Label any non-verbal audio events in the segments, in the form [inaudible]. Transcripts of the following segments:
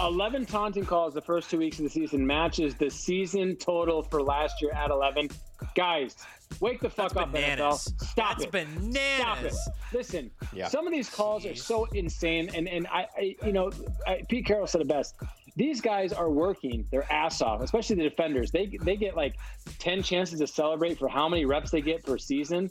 11 taunting calls the first two weeks of the season matches the season total for last year at 11. Guys, wake the fuck That's up, bananas. NFL. Stop That's it. bananas. Stop it. Listen, Yeah. some of these calls are so insane, and and I, I you know, I, Pete Carroll said it best. These guys are working their ass off, especially the defenders. They they get like 10 chances to celebrate for how many reps they get per season.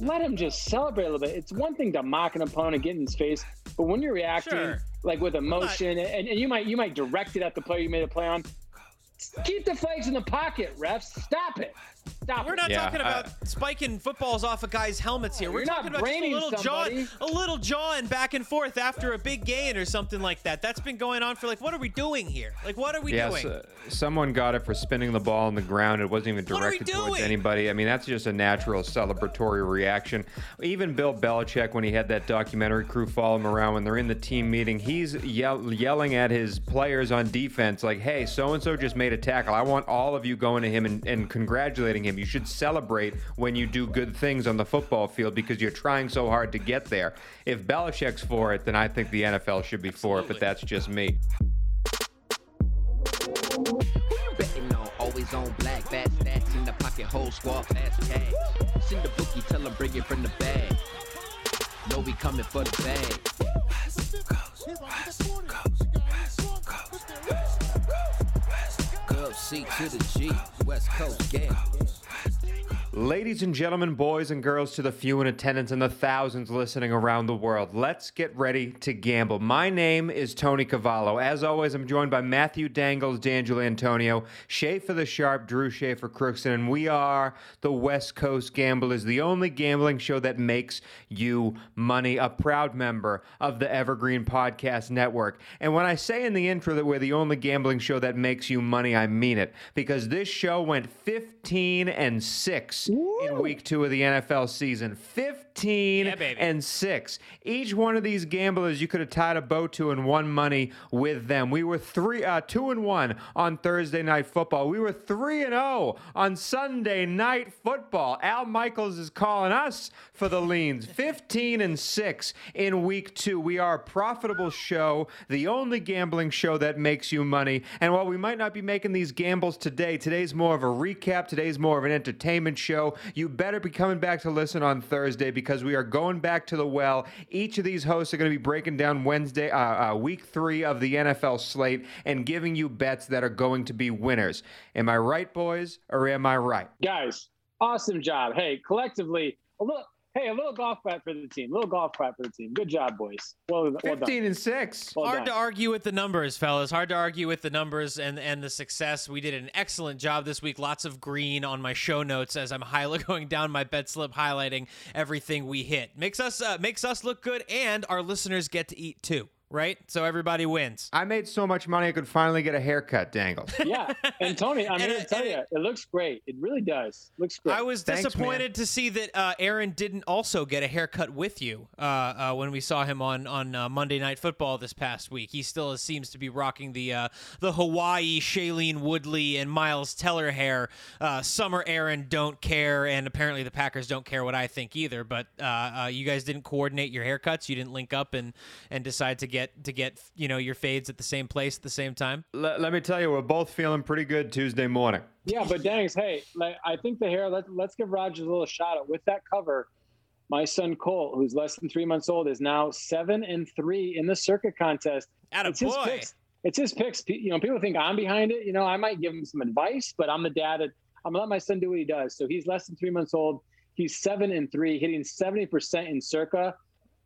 Let them just celebrate a little bit. It's one thing to mock an opponent, get in his face, but when you're reacting Sure. Like with emotion, and, and you might you might direct it at the player you made a play on. Keep the flags in the pocket, refs. Stop it. Stop We're not Yeah, talking I- about spiking footballs off of guys' helmets here. We're talking about just a little somebody. jaw, a little jawing back and forth after a big gain or something like that. That's been going on for like, what are we doing here? Like, what are we Yes, doing? uh, someone got it for spinning the ball on the ground. It wasn't even What are we directed towards anybody. I mean, that's just a natural celebratory reaction. Even Bill Belichick, when he had that documentary crew follow him around when they're in the team meeting, he's yell- yelling at his players on defense, like, hey, so and so just made a tackle. I want all of you going to him and, and congratulating him. You should celebrate when you do good things on the football field because you're trying so hard to get there. If Belichick's for it, then I think the NFL should be for it, but that's just me. Who you betting on? Always on black, fat stats in the pocket, whole squad, fast cash. Send the bookie, tell him bring it from the bag. Know we coming for the bag. Gov C to the G, West Coast gang. Ladies and gentlemen, boys and girls, to the few in attendance and the thousands listening around the world, let's get ready to gamble. My name is Tony Cavallo. As always, I'm joined by Matthew Dangles, D'Angelo Antonio, Schaefer the Sharp, Drew Schaefer Crookston, and we are the West Coast Gamblers, the only gambling show that makes you money, a proud member of the Evergreen Podcast Network. And when I say in the intro that we're the only gambling show that makes you money, I mean it, because this show went 15 and 6 in week two of the NFL season. 15 Yeah, and 6. Each one of these gamblers you could have tied a bow to and won money with them. We were three, uh, 2 and 1 on Thursday night football. We were 3 and 0 on Sunday night football. Al Michaels is calling us for the leans. 15 and 6 in week two. We are a profitable show, the only gambling show that makes you money. And while we might not be making these gambles today, today's more of a recap, today's more of an entertainment show. You better be coming back to listen on Thursday because we are going back to the well. Each of these hosts are going to be breaking down Wednesday, uh, uh, week three of the NFL slate and giving you bets that are going to be winners. Am I right, boys, or am I right? guys, awesome job. Hey, collectively, little. Hey, a little golf clap for the team. A little golf clap for the team. Good job, boys. Well, well done. 15 and 6. Well Hard done. to argue with the numbers, fellas. Hard to argue with the numbers and and the success. We did an excellent job this week. Lots of green on my show notes as I'm [laughs] highly going down my bet slip, highlighting everything we hit. Makes us uh, makes us look good, and our listeners get to eat too. Right? So everybody wins. I made so much money I could finally get a haircut, Dangle. [laughs] yeah, and Tony, I'm and, here to tell you, it- it looks great. It really does. Looks great. I was Thanks, disappointed to see that uh, Aaron didn't also get a haircut with you uh, uh, when we saw him on on uh, Monday Night Football this past week. He still seems to be rocking the uh, the Hawaii Shailene Woodley and Miles Teller hair. Uh, Summer Aaron don't care, and apparently the Packers don't care what I think either. But uh, uh, you guys didn't coordinate your haircuts. You didn't link up and and decide to get to get you know your fades at the same place at the same time. let, let me tell you, we're both feeling pretty good Tuesday morning. yeah, but Dangs, hey, like, I think the hair. Let, let's give Rodgers a little shout out with that cover. My son Colt, who's less than three months old, is now seven and three in the Circa contest. Atta it's his boy. picks. It's his picks. You know, people think I'm behind it. You know, I might give him some advice, but I'm the dad that I'm gonna let my son do what he does. So he's less than three months old. He's seven and three, hitting 70% in circa.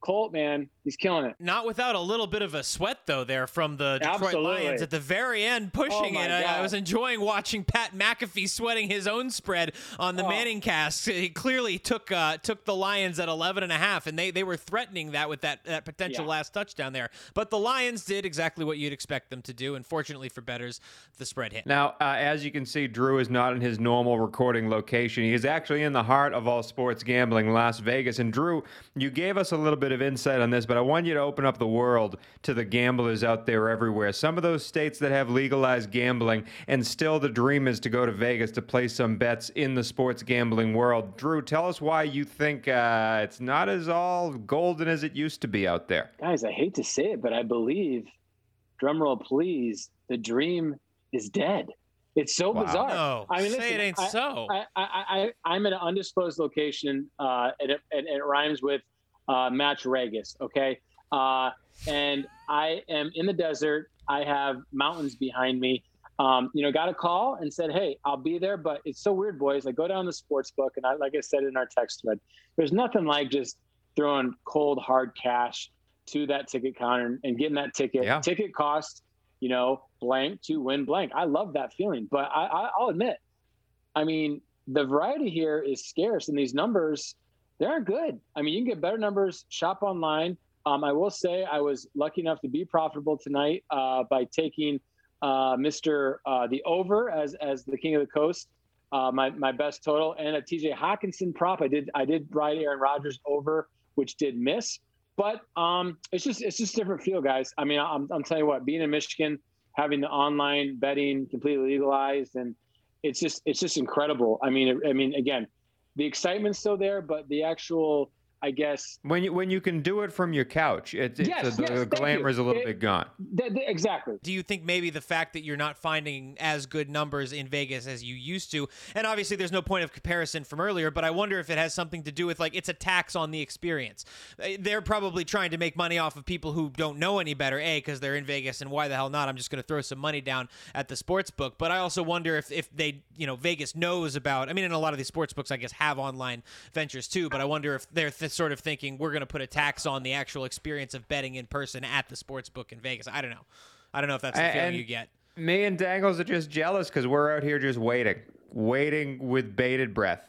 Colt, man, he's killing it. Not without a little bit of a sweat though there from the Detroit Absolutely. Lions at the very end, pushing Oh, it. I, I was enjoying watching Pat McAfee sweating his own spread on the Oh. Manning cast. He clearly took uh, took the Lions at 11 and a half, and they, they were threatening that with that, that potential Yeah. last touchdown there. But the Lions did exactly what you'd expect them to do, and fortunately for betters, the spread hit. Now, uh, as you can see, Drew is not in his normal recording location. He is actually in the heart of all sports gambling, Las Vegas. And Drew, you gave us a little bit of insight on this, but I want you to open up the world to the gamblers out there everywhere. Some of those states that have legalized gambling, and still the dream is to go to Vegas to play some bets in the sports gambling world. Drew, tell us why you think uh, it's not as all golden as it used to be out there. Guys, I hate to say it, but I believe drumroll please, the dream is dead. It's so Wow. bizarre. No, I mean, say listen, it ain't I- so. I, I, I, I'm in an undisclosed location, uh, and, it, and it rhymes with uh, Match Regis, okay? Uh, and I am in the desert. I have mountains behind me. Um, you know, got a call and said, "Hey, I'll be there." But it's so weird, boys. Like, go down the sports book, and I, like I said in our text thread, there's nothing like just throwing cold hard cash to that ticket counter and, and getting that ticket. Yeah. Ticket cost, you know, blank to win blank. I love that feeling, but I, I, I'll admit, I mean, the variety here is scarce, and these numbers they aren't good. I mean, you can get better numbers. Shop online. Um, I will say I was lucky enough to be profitable tonight uh, by taking uh, Mr. Uh, the over as as the king of the coast. Uh, my my best total and a TJ Hockenson prop. I did I did ride Aaron Rodgers over, which did miss. But um, it's just it's just a different feel, guys. I mean, I'm I'm telling you what, being in Michigan, having the online betting completely legalized, and it's just it's just incredible. I mean, I mean, again, the excitement's still there, but the actual, I guess, When you when you can do it from your couch, it, it's Yes, a, yes, the glamour is a little It- bit gone. th- th- exactly. do you think maybe the fact that you're not finding as good numbers in Vegas as you used to, and obviously there's no point of comparison from earlier, but I wonder if it has something to do with like it's a tax on the experience. Uh, They're probably trying to make money off of people who don't know any better, A, because they're in Vegas, and why the hell not? I'm just going to throw some money down at the sports book. But I also wonder if, if they, you know, Vegas knows about, I mean, and a lot of these sports books, I guess, have online ventures too, but I wonder if they're th- sort of thinking we're going to put a tax on the actual experience of betting in person at the sports book in Vegas. I don't know. I don't know if that's the feeling and- you get. Me and Dangles are just jealous because we're out here just waiting, waiting with bated breath.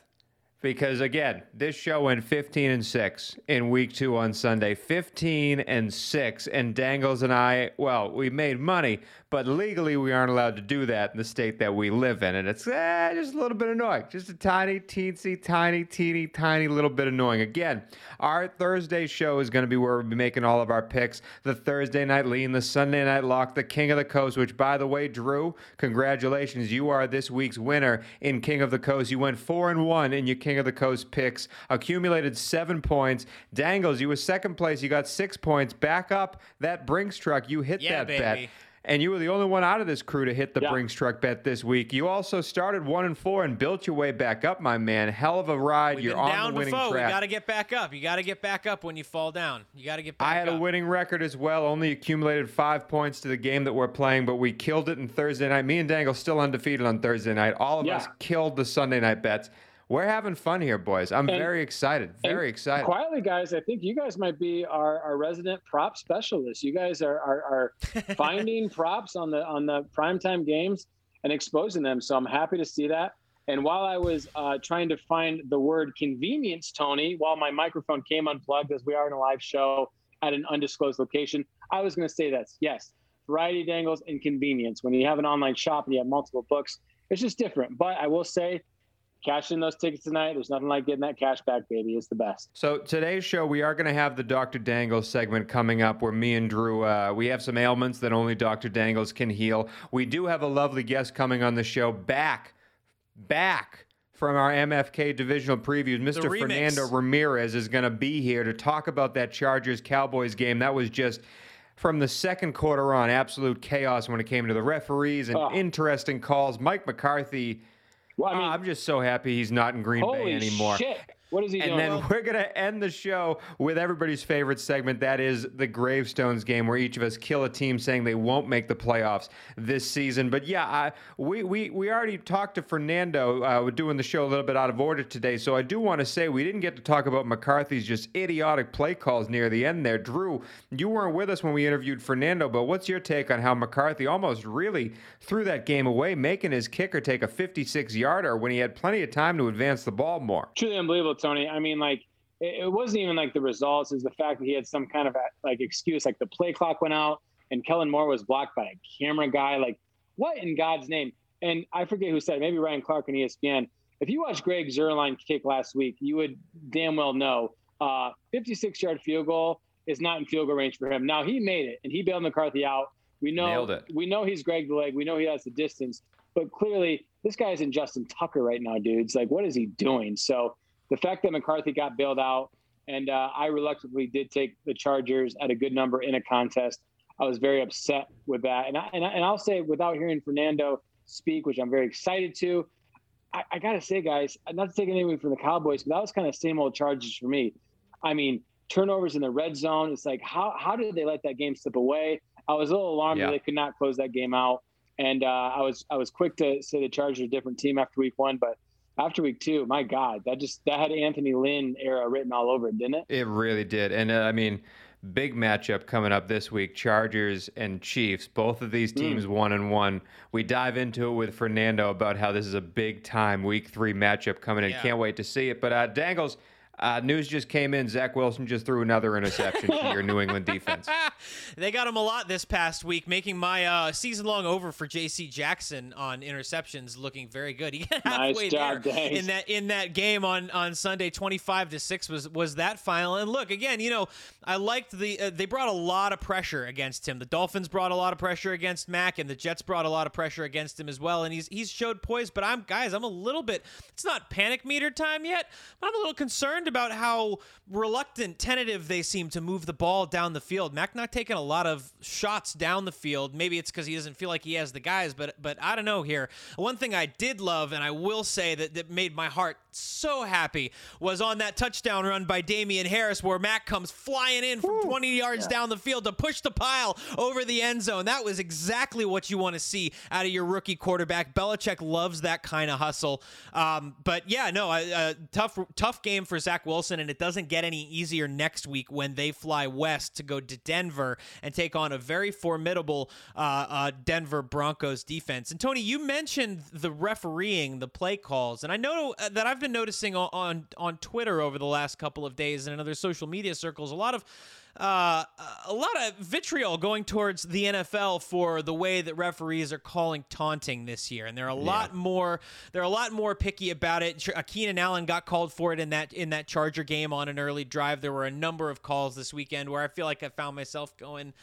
Because again, this show went 15 and 6 in week two on Sunday. 15 and 6. And Dangles and I, well, we made money, but legally we aren't allowed to do that in the state that we live in. And it's eh, just a little bit annoying. Just a tiny, teensy, tiny, teeny, tiny little bit annoying. Again, our Thursday show is going to be where we'll be making all of our picks. The Thursday night lean, the Sunday night lock, the King of the Coast, which, by the way, Drew, congratulations. You are this week's winner in King of the Coast. You went 4 and 1 in your King of the Coast picks, accumulated seven points. Dangles, you were second place. You got six points. Back up that Brinks truck. You hit Yeah, that baby. bet. And you were the only one out of this crew to hit the Yeah. Brinks truck bet this week. You also started one and four and built your way back up, my man. Hell of a ride. We've You're been on down the winning before. track. We got to get back up. You got to get back up when you fall down. You got to get back I had up. a winning record as well. Only accumulated five points to the game that we're playing, but we killed it in Thursday night. Me and Dangle still undefeated on Thursday night. All of Yeah. us killed the Sunday night bets. We're having fun here, boys. I'm And- very excited. Very excited. Quietly, guys, I think you guys might be our, our resident prop specialists. You guys are are, are [laughs] finding props on the on the primetime games and exposing them. So I'm happy to see that. And while I was uh, trying to find the word convenience, Tony, while my microphone came unplugged as we are in a live show at an undisclosed location, I was going to say this. Yes, variety dangles and convenience. When you have an online shop and you have multiple books, it's just different. But I will say, cash in those tickets tonight. There's nothing like getting that cash back, baby. It's the best. So today's show, we are going to have the Dr. Dangles segment coming up, where me and Drew, uh, we have some ailments that only Dr. Dangles can heal. We do have a lovely guest coming on the show, back, back from our MFK divisional previews. Mr. Fernando Ramirez is going to be here to talk about that Chargers Cowboys game. That was just. From the second quarter on, absolute chaos when it came to the referees and Oh. interesting calls. Mike McCarthy, Well, I mean, I'm just so happy he's not in Green Bay anymore. shit! What is he And doing? then we're going to end the show with everybody's favorite segment. That is the Gravestones game, where each of us kill a team saying they won't make the playoffs this season. But yeah, I, we, we, we already talked to Fernando. Uh, we're doing the show a little bit out of order today. So I do want to say we didn't get to talk about McCarthy's just idiotic play calls near the end there. Drew, you weren't with us when we interviewed Fernando, but what's your take on how McCarthy almost really threw that game away, making his kicker take a 56 yarder when he had plenty of time to advance the ball more? truly unbelievable, Tony. I mean, like it, it wasn't even like the results; is the fact that he had some kind of like excuse, like the play clock went out and Kellen Moore was blocked by a camera guy. Like, what in God's name? And I forget who said it, maybe Ryan Clark on ESPN. If you watched Greg Zuerlein kick last week, you would damn well know uh, 56 yard field goal is not in field goal range for him. Now he made it and he bailed McCarthy out. We know we know he's Greg the leg. We know he has the distance, but clearly this guy's in Justin Tucker right now, dudes. Like, what is he doing? So the fact that McCarthy got bailed out, and uh, I reluctantly did take the Chargers at a good number in a contest. I was very upset with that. And I, and, I, and I'll say without hearing Fernando speak, which I'm very excited to, I, I got to say, guys, not to take anything from the Cowboys, but that was kind of same old Chargers for me. I mean, turnovers in the red zone. It's like, how, how did they let that game slip away? I was a little alarmed yeah. that they could not close that game out. And uh, I was I was quick to say the Chargers are a different team after week one, but after week two, my God, that just that had Anthony Lynn era written all over it, didn't it? It really did. And uh, I mean, big matchup coming up this week Chargers and Chiefs. Both of these teams mm. one and one. We dive into it with Fernando about how this is a big time week three matchup coming in. Yeah. Can't wait to see it. But uh, Dangles, uh, news just came in. Zach Wilson just threw another interception to your New England defense. [laughs] they got him a lot this past week, making my uh, season long over for J.C. Jackson on interceptions looking very good. [laughs] He got halfway nice job, there in that in that game on on Sunday, twenty five to six was was that final. And look again, you know, I liked the uh, they brought a lot of pressure against him. The Dolphins brought a lot of pressure against Mac, and the Jets brought a lot of pressure against him as well. And he's he's showed poise. But I'm guys, I'm a little bit. It's not panic meter time yet. But I'm a little concerned about how reluctant, tentative they seem to move the ball down the field. Mac not taking a lot of shots down the field. Maybe it's because he doesn't feel like he has the guys, but but I don't know here. One thing I did love, and I will say that that made my heart so happy, was on that touchdown run by Damien Harris, where Mac comes flying in from 20 yards yeah. down the field to push the pile over the end zone. That was exactly what you want to see out of your rookie quarterback. Belichick loves that kind of hustle. Um, but yeah, no, uh, tough tough game for Zach Wilson, and it doesn't get any easier next week when they fly west to go to Denver and take on a very formidable uh, uh, Denver Broncos defense. And Tony, you mentioned the refereeing, the play calls, and I know that I've been noticing on on, on Twitter over the last couple of days and in other social media circles a lot of uh, a lot of vitriol going towards the NFL for the way that referees are calling taunting this year, and they're a yeah. lot more they're a lot more picky about it. Uh, Keenan Allen got called for it in that in that Charger game on an early drive. There were a number of calls this weekend where I feel like I found myself going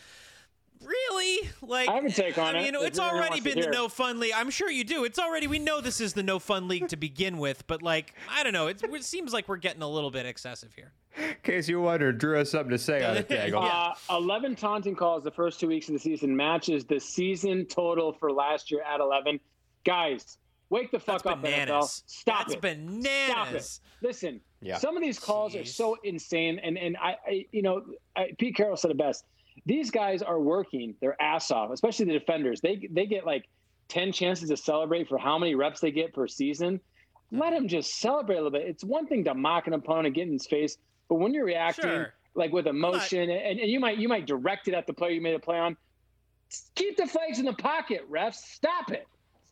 really like I have a take on I mean, it. it's already been the no fun league. I'm sure you do. It's already we know this is the no fun league to begin with, but like I don't know. it seems like we're getting a little bit excessive here. In case you wonder, Drew has something to say on it. [laughs] yeah. uh, Eleven taunting calls the first two weeks of the season matches the season total for last year at eleven. Guys, wake the fuck That's up, bananas. NFL. Stop it. That's it. bananas. Stop it. Listen, yeah. some of these calls Jeez. are so insane, and and I, I you know, I, Pete Carroll said it best these guys are working their ass off, especially the defenders. They they get like 10 chances to celebrate for how many reps they get per season. Mm-hmm. Let them just celebrate a little bit. It's one thing to mock an opponent, get in his face, but when you're reacting sure. like with emotion, and, and you might you might direct it at the player you made a play on, keep the flags in the pocket, refs. Stop it.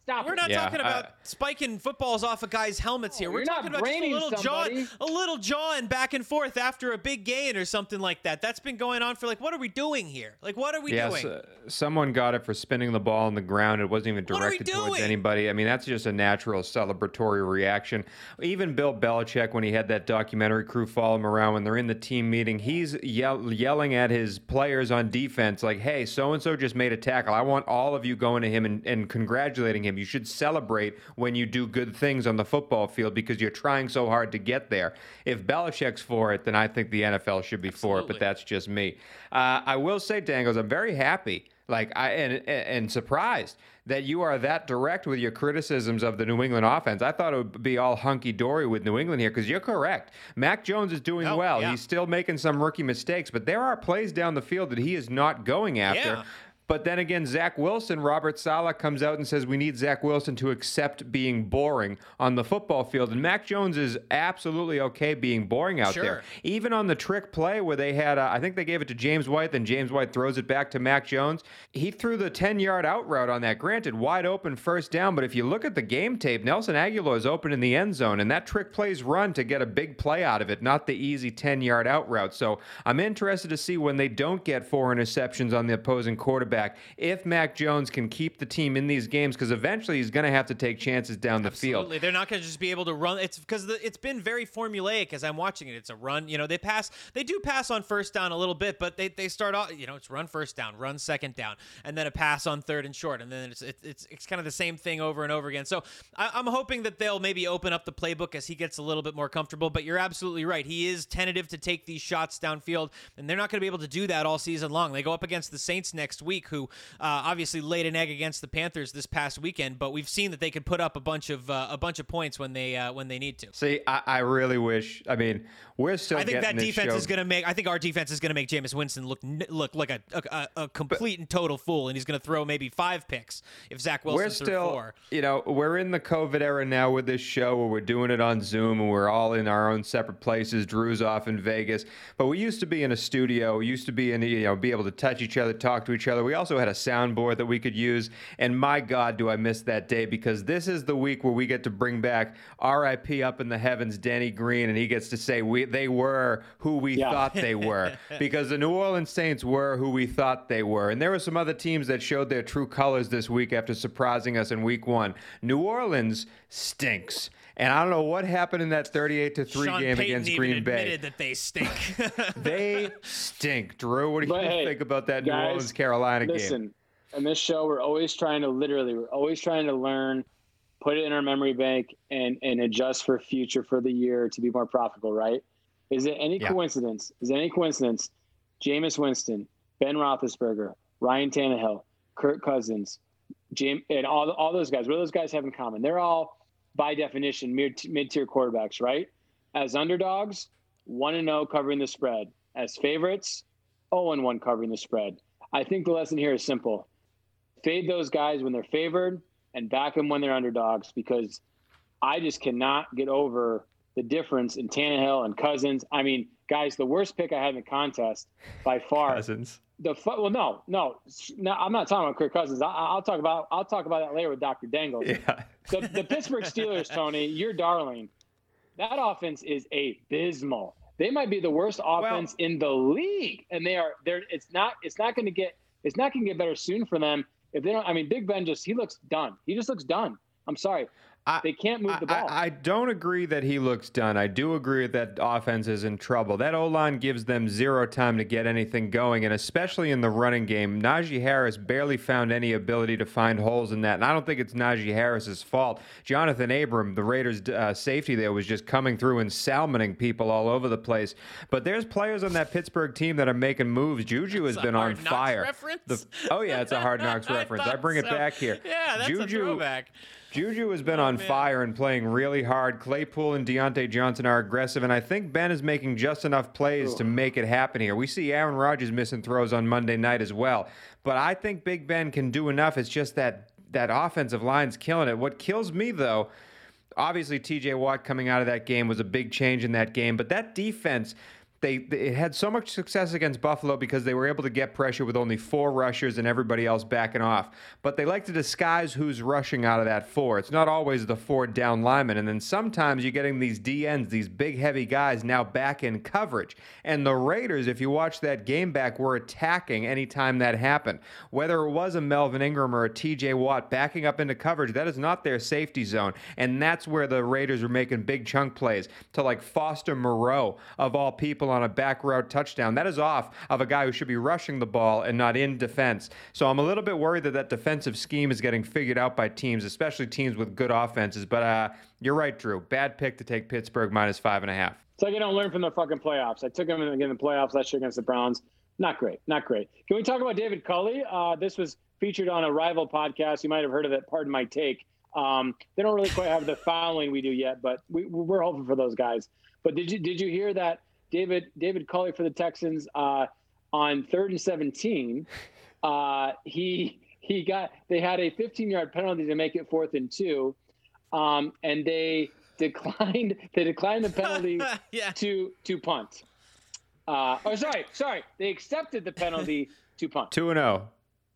Stop We're it. not yeah, talking about spiking footballs off of guys' helmets here. We're talking about just a little jaw, a little jawing back and forth after a big gain or something like that. That's been going on for like, what are we doing here? Like, what are we yes, doing? Uh, someone got it for spinning the ball on the ground. It wasn't even directed towards anybody. I mean, that's just a natural celebratory reaction. Even Bill Belichick, when he had that documentary crew follow him around when they're in the team meeting, he's yell- yelling at his players on defense, like, "Hey, so and so just made a tackle. I want all of you going to him and, and congratulating him." You should celebrate when you do good things on the football field because you're trying so hard to get there. If Belichick's for it, then I think the NFL should be Absolutely. for it, but that's just me. Uh, I will say, Dangles, I'm very happy like I and and surprised that you are that direct with your criticisms of the New England offense. I thought it would be all hunky dory with New England here because you're correct. Mac Jones is doing oh, well. Yeah. He's still making some rookie mistakes, but there are plays down the field that he is not going after. Yeah. But then again, Zach Wilson, Robert Saleh comes out and says we need Zach Wilson to accept being boring on the football field. And Mac Jones is absolutely okay being boring out sure. there. Even on the trick play where they had, uh, I think they gave it to James White, then James White throws it back to Mac Jones. He threw the 10 yard out route on that. Granted, wide open first down. But if you look at the game tape, Nelson Agholor is open in the end zone. And that trick play's run to get a big play out of it, not the easy 10 yard out route. So I'm interested to see when they don't get four interceptions on the opposing quarterback quarterback if Mac Jones can keep the team in these games because eventually he's going to have to take chances down the Absolutely. field. They're not going to just be able to run. It's because it's been very formulaic as I'm watching it. It's a run. You know, they pass. They do pass on first down a little bit, but they, they start off. You know, it's run first down, run second down, and then a pass on third and short, and then it's it's it's, it's kind of the same thing over and over again. So I, I'm hoping that they'll maybe open up the playbook as he gets a little bit more comfortable. But you're absolutely right. He is tentative to take these shots downfield, and they're not going to be able to do that all season long. They go up against the Saints next week, who uh, obviously laid an egg against the Panthers this past weekend, but we've seen that they could put up a bunch of uh, a bunch of points when they uh, when they need to. See, I, I really wish. I mean, we're still. I think that defense show- is going to make. I think our defense is going to make Jameis Winston look look like a a, a complete and total fool, and he's going to throw maybe five picks if Zach Wilson we're still, four. you know, we're in the COVID era now with this show where we're doing it on Zoom and we're all in our own separate places. Drew's off in Vegas, but we used to be in a studio. We used to be in, you know, be able to touch each other, talk to each other. We also had a soundboard that we could use. And my God, do I miss that day because this is the week where we get to bring back R.I.P. up in the heavens, Danny Green, and he gets to say we they were who we Yeah. thought they [laughs] were because the New Orleans Saints were who we thought they were. And there were some other teams that showed their true colors this week after surprising us in week one. New Orleans stinks. And I don't know what happened in that 38 to 3 Sean game Payton against even Green Bay. admitted that they stink. [laughs] They stink. Drew, what do you hey, think about that New guys, Orleans Carolina game? Listen, in this show, we're always trying to literally, we're always trying to learn, put it in our memory bank, and and adjust for future for the year to be more profitable. Right? Is it any Yeah. coincidence? Is it any coincidence? Jameis Winston, Ben Roethlisberger, Ryan Tannehill, Kirk Cousins, Jim, and all all those guys. What do those guys have in common? They're all, by definition, mid tier quarterbacks, right? As underdogs, one and zero covering the spread. As favorites, zero and one covering the spread. I think the lesson here is simple: fade those guys when they're favored and back them when they're underdogs. Because I just cannot get over the difference in Tannehill and Cousins. I mean, guys, the worst pick I had in the contest by far Cousins. the fu- well, no, no, no. I'm not talking about Kirk Cousins. I, I'll talk about I'll talk about that later with Dr. Dangle. Yeah. The, the Pittsburgh Steelers, [laughs] Tony, your darling. That offense is abysmal. They might be the worst offense in the league, and they are. They're. It's not. It's not going to get. It's not going to get better soon for them if they don't. I mean, Big Ben just he looks done. He just looks done. I'm sorry. I- they can't move the ball. I, I don't agree that he looks done. I do agree that offense is in trouble. That O line gives them zero time to get anything going, and especially in the running game, Najee Harris barely found any ability to find holes in that. And I don't think it's Najee Harris's fault. Jonathan Abram, the Raiders' uh, safety there, was just coming through and salmoning people all over the place. But there's players on that Pittsburgh team that are making moves. Juju has That's a been on Hard Knocks fire. reference? The- oh yeah, it's a hard [laughs] knocks reference. I, thought bring it so. back here. Yeah, that's a Juju, throwback. Juju has been on man. fire and playing really hard. Claypool and Diontae Johnson are aggressive, and I think Ben is making just enough plays to make it happen here. We see Aaron Rodgers missing throws on Monday night as well, but I think Big Ben can do enough. It's just that that offensive line's killing it. What kills me though, obviously T.J. Watt coming out of that game was a big change in that game, but that defense. They, they had so much success against Buffalo because they were able to get pressure with only four rushers and everybody else backing off. But they like to disguise who's rushing out of that four. It's not always the four down linemen. And then sometimes you're getting these DNs, these big, heavy guys now back in coverage. And the Raiders, if you watch that game back, were attacking anytime that happened. Whether it was a Melvin Ingram or a TJ Watt backing up into coverage, that is not their safety zone. And that's where the Raiders were making big chunk plays to like Foster Moreau, of all people, on a back route touchdown. That is off of a guy who should be rushing the ball and not in defense. So I'm a little bit worried that that defensive scheme is getting figured out by teams, especially teams with good offenses. But uh, you're right, Drew. Bad pick to take Pittsburgh minus five and a half. It's like I don't learn from the fucking playoffs. I took them in the playoffs last year against the Browns. Not great. Not great. Can we talk about David Culley? Uh, this was featured on a rival podcast. You might have heard of it. Pardon my take. Um, they don't really quite have the following we do yet, but we, we're hoping for those guys. But did you did you hear that David David Culley for the Texans uh, on third and seventeen? Uh, he he got they had a 15 yard penalty to make it fourth and two, um, and they [laughs] declined they declined the penalty [laughs] yeah. to to punt. Uh, oh, sorry, sorry. They accepted the penalty [laughs] to punt. 2 and 0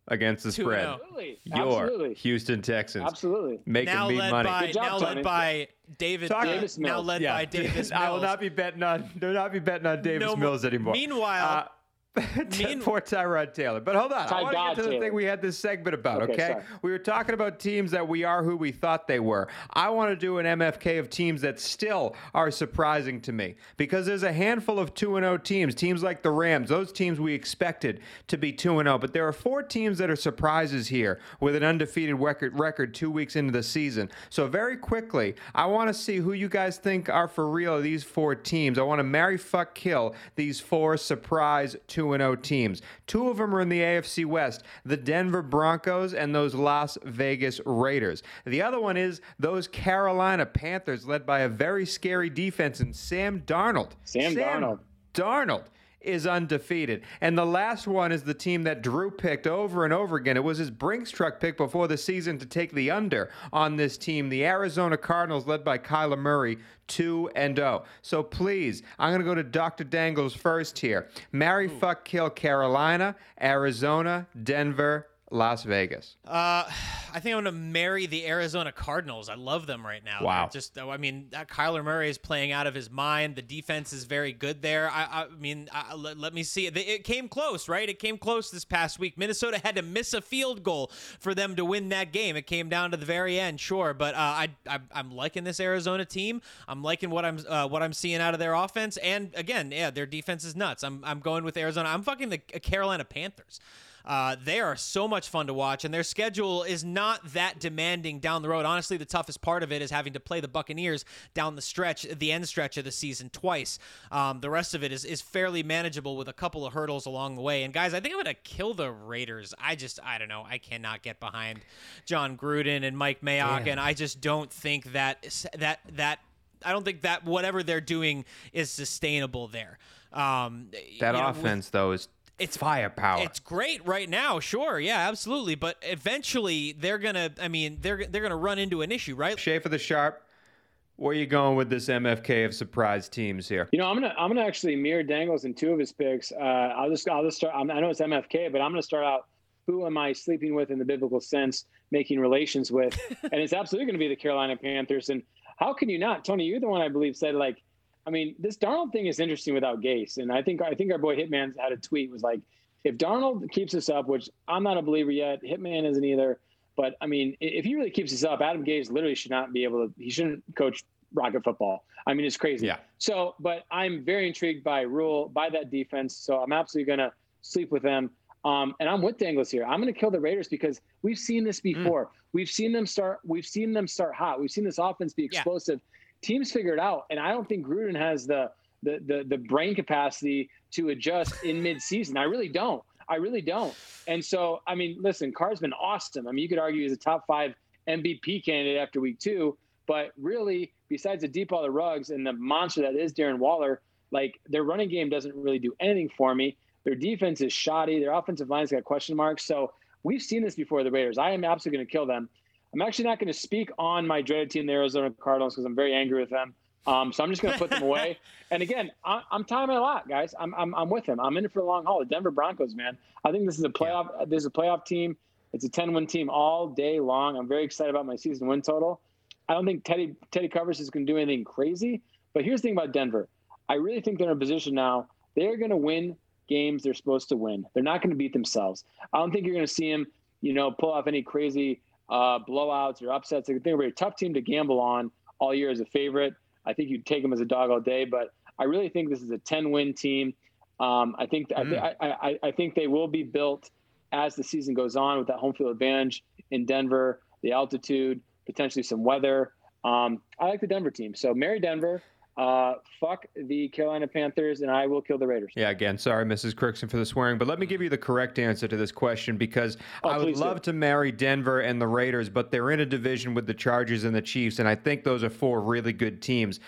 against the spread. 0. Absolutely, Your absolutely, Houston Texans absolutely. making Now me led money. by job, now Tony. led by David. Talk- Davis now Mills. led by Davis Mills. [laughs] I will not be betting on. Do not be betting on Davis No Mills anymore. Meanwhile, Uh, [laughs] Mean- for Tyrod Taylor. But hold on, Ty I Ty want to get to the Taylor. thing we had this segment about. Okay, Okay, we were talking about teams that we are who we thought they were. I want to do an MFK of teams that still are surprising to me because there's a handful of two and zero teams. Teams like the Rams, those teams we expected to be two and zero, but there are four teams that are surprises here with an undefeated record record two weeks into the season. So very quickly, I want to see who you guys think are for real these four teams. I want to marry, fuck, kill these four surprise 2 0 teams. Two of them are in the AFC West the Denver Broncos and those Las Vegas Raiders. The other one is those Carolina Panthers, led by a very scary defense and Sam Darnold. Sam Darnold. Darnold is undefeated. And the last one is the team that Drew picked over and over again. It was his Brinks truck pick before the season to take the under on this team, the Arizona Cardinals, led by Kyler Murray, 2 and 0. So please, I'm going to go to Dr. Dangles first here. Marry, fuck, kill Carolina, Arizona, Denver, Las Vegas. Uh, [sighs] I think I'm going to marry the Arizona Cardinals. I love them right now. Wow. They're Just, I mean, Kyler Murray is playing out of his mind. The defense is very good there. I, I mean, I, let, let me see. It, it came close, right? It came close this past week. Minnesota had to miss a field goal for them to win that game. It came down to the very end, sure, but uh, I, I, I'm liking this Arizona team. I'm liking what I'm, uh, what I'm seeing out of their offense, and again, yeah, their defense is nuts. I'm, I'm going with Arizona. I'm fucking the Carolina Panthers. Uh, they are so much fun to watch, and their schedule is not that demanding down the road. Honestly, the toughest part of it is having to play the Buccaneers down the stretch, the end stretch of the season twice. Um, the rest of it is, is fairly manageable with a couple of hurdles along the way. And guys, I think I'm to kill the Raiders. I just, I don't know, I cannot get behind Jon Gruden and Mike Mayock, and I just don't think that that that. I don't think that whatever they're doing is sustainable there. Um, That you know, with- offense, though, is it's firepower. It's great right now, sure, yeah, absolutely. But eventually, they're gonna. I mean, they're they're gonna run into an issue, right? Schaefer the Sharp, where are you going with this MFK of surprise teams here? You know, I'm gonna I'm gonna actually mirror Dangles in two of his picks. Uh, I'll just I'll just start. I'm, I know it's MFK, but I'm gonna start out. Who am I sleeping with in the biblical sense, making relations with? [laughs] and it's absolutely going to be the Carolina Panthers. And how can you not, Tony? You're the one I believe said like, I mean, this Darnold thing is interesting without Gase. And I think I think our boy Hitman had a tweet was like, if Darnold keeps this up, which I'm not a believer yet, Hitman isn't either. But I mean, if he really keeps this up, Adam Gase literally should not be able to. He shouldn't coach rocket football. I mean, it's crazy. Yeah. So, but I'm very intrigued by Rhule, by that defense. So I'm absolutely going to sleep with them. Um, and I'm with Dangles here. I'm going to kill the Raiders because we've seen this before. We've seen them start. We've seen them start hot. We've seen this offense be Yeah. Teams figure it out, and I don't think Gruden has the the the, the brain capacity to adjust in midseason. I really don't. I really don't. And so, I mean, listen, Carr's been awesome. I mean, you could argue he's a top five MVP candidate after week two, but really, besides the deep ball of Ruggs and the monster that is Darren Waller, like their running game doesn't really do anything for me. Their defense is shoddy. Their offensive line's got question marks. So we've seen this before the Raiders. I am absolutely going to kill them. I'm actually not going to speak on my dreaded team, the Arizona Cardinals, because I'm very angry with them. Um, so I'm just going to put them away. [laughs] And again, I, I'm timing a lot, guys. I'm, I'm I'm with them. I'm in it for the long haul. The Denver Broncos, man. I think this is a playoff. This is a playoff team. It's a 10 win team all day long. I'm very excited about my season win total. I don't think Teddy Teddy Covers is going to do anything crazy. But here's the thing about Denver. I really think they're in a position now. They're going to win games they're supposed to win. They're not going to beat themselves. I don't think you're going to see them, you know, pull off any crazy uh, blowouts or upsets. I think they're a tough team to gamble on all year as a favorite. I think you'd take them as a dog all day, but I really think this is a 10 win team. Um, I think I, I, I, I think they will be built as the season goes on with that home field advantage in Denver, the altitude, potentially some weather. Um, I like the Denver team. So marry Denver, uh, fuck the Carolina Panthers, and I will kill the Raiders. Yeah, again, sorry, Mrs. Crookston, for the swearing, but let me give you the correct answer to this question because Oh, I would please do. love to marry Denver and the Raiders, but they're in a division with the Chargers and the Chiefs, and I think those are four really good teams.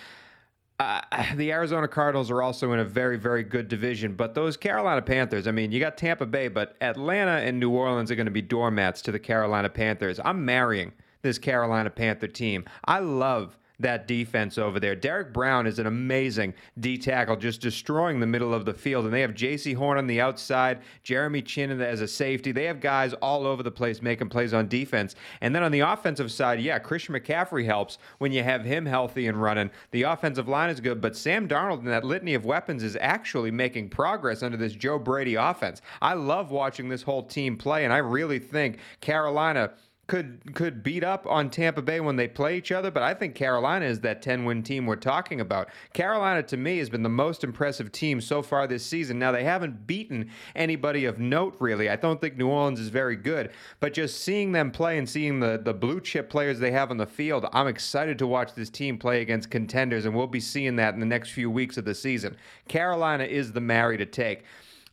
Uh, the Arizona Cardinals are also in a very, very good division, but those Carolina Panthers, I mean, you got Tampa Bay, but Atlanta and New Orleans are going to be doormats to the Carolina Panthers. I'm marrying this Carolina Panther team. I love that defense over there. Derrick Brown is an amazing D tackle, just destroying the middle of the field. And they have Jaycee Horn on the outside, Jeremy Chinn as a safety. They have guys all over the place making plays on defense. And then on the offensive side, yeah, Christian McCaffrey helps when you have him healthy and running. The offensive line is good, but Sam Darnold and that litany of weapons is actually making progress under this Joe Brady offense. I love watching this whole team play, and I really think Carolina could could beat up on Tampa Bay when they play each other, but I think Carolina is that 10-win team we're talking about. Carolina to me has been the most impressive team so far this season. Now they haven't beaten anybody of note really. I don't think New Orleans is very good, but just seeing them play and seeing the the blue chip players they have on the field, I'm excited to watch this team play against contenders and we'll be seeing that in the next few weeks of the season. Carolina is the marry to take.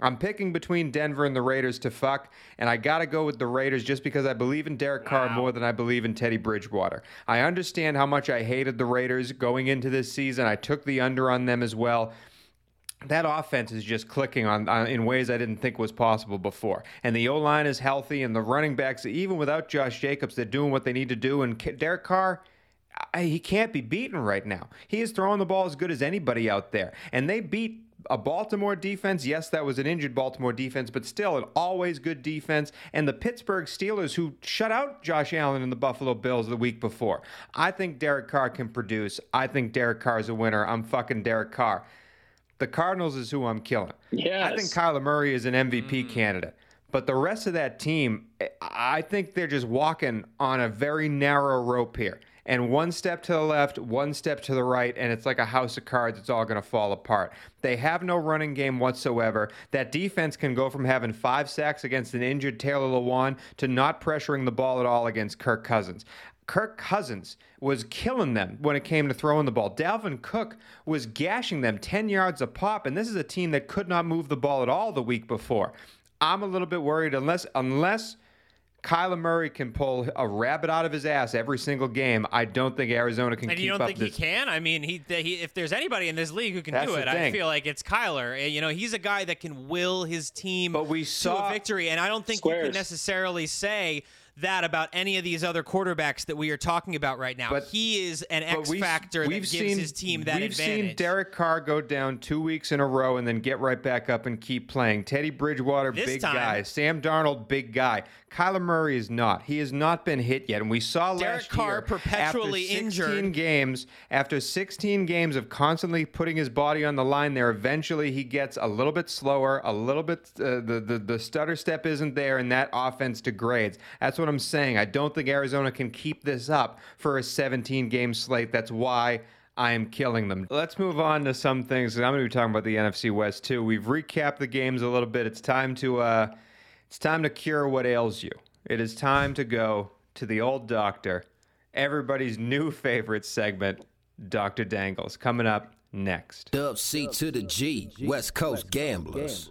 I'm picking between Denver and the Raiders to fuck, and I got to go with the Raiders just because I believe in Derek Carr more than I believe in Teddy Bridgewater. I understand how much I hated the Raiders going into this season. I took the under on them as well that offense is just clicking on, on, in ways I didn't think was possible before. And the O line is healthy, and the running backs, even without Josh Jacobs, they're doing what they need to do. And Derek Carr, he can't be beaten right now. He is throwing the ball as good as anybody out there, and they beat a Baltimore defense. Yes, that was an injured Baltimore defense, but still an always good defense. And the Pittsburgh Steelers, who shut out Josh Allen and the Buffalo Bills the week before. I think Derek Carr can produce. I think Derek Carr is a winner. I'm fucking Derek Carr. The Cardinals is who I'm killing. Yes. I think Kyler Murray is an MVP mm. candidate. But the rest of that team, I think they're just walking on a very narrow rope here and one step to the left, one step to the right, and it's like a house of cards. It's all going to fall apart. They have no running game whatsoever. That defense can go from having five sacks against an injured Taylor Lewan to not pressuring the ball at all against Kirk Cousins. Kirk Cousins was killing them when it came to throwing the ball. Dalvin Cook was gashing them 10 yards a pop, and this is a team that could not move the ball at all the week before. I'm a little bit worried unless unless Kyler Murray can pull a rabbit out of his ass every single game. I don't think Arizona can. And you don't think this. he can? I mean, he, he, if there's anybody in this league who can That's do it, I feel like it's Kyler. Eh, you know, he's a guy that can will his team but we saw, to a victory, and I don't think squares. you can necessarily say that about any of these other quarterbacks that we are talking about right now. But, he is an X we, factor that gives seen, his team that we've advantage. seen Derek Carr go down two weeks in a row and then get right back up and keep playing. Teddy Bridgewater, this big time, guy. Sam Darnold, big guy. Kyler Murray is not. He has not been hit yet, and we saw last year. Derek last Carr year perpetually after 16 injured. games. After 16 games of constantly putting his body on the line, there eventually he gets a little bit slower, a little bit uh, the, the the stutter step isn't there, and that offense degrades. That's what I'm saying. I don't think Arizona can keep this up for a 17 game slate. That's why. I am killing them. Let's move on to some things. I'm going to be talking about the NFC West too. We've recapped the games a little bit. It's time to uh, it's time to cure what ails you. It is time to go to the old doctor. Everybody's new favorite segment, Dr. Dangles, coming up next. Dub C to the G, West Coast Gamblers.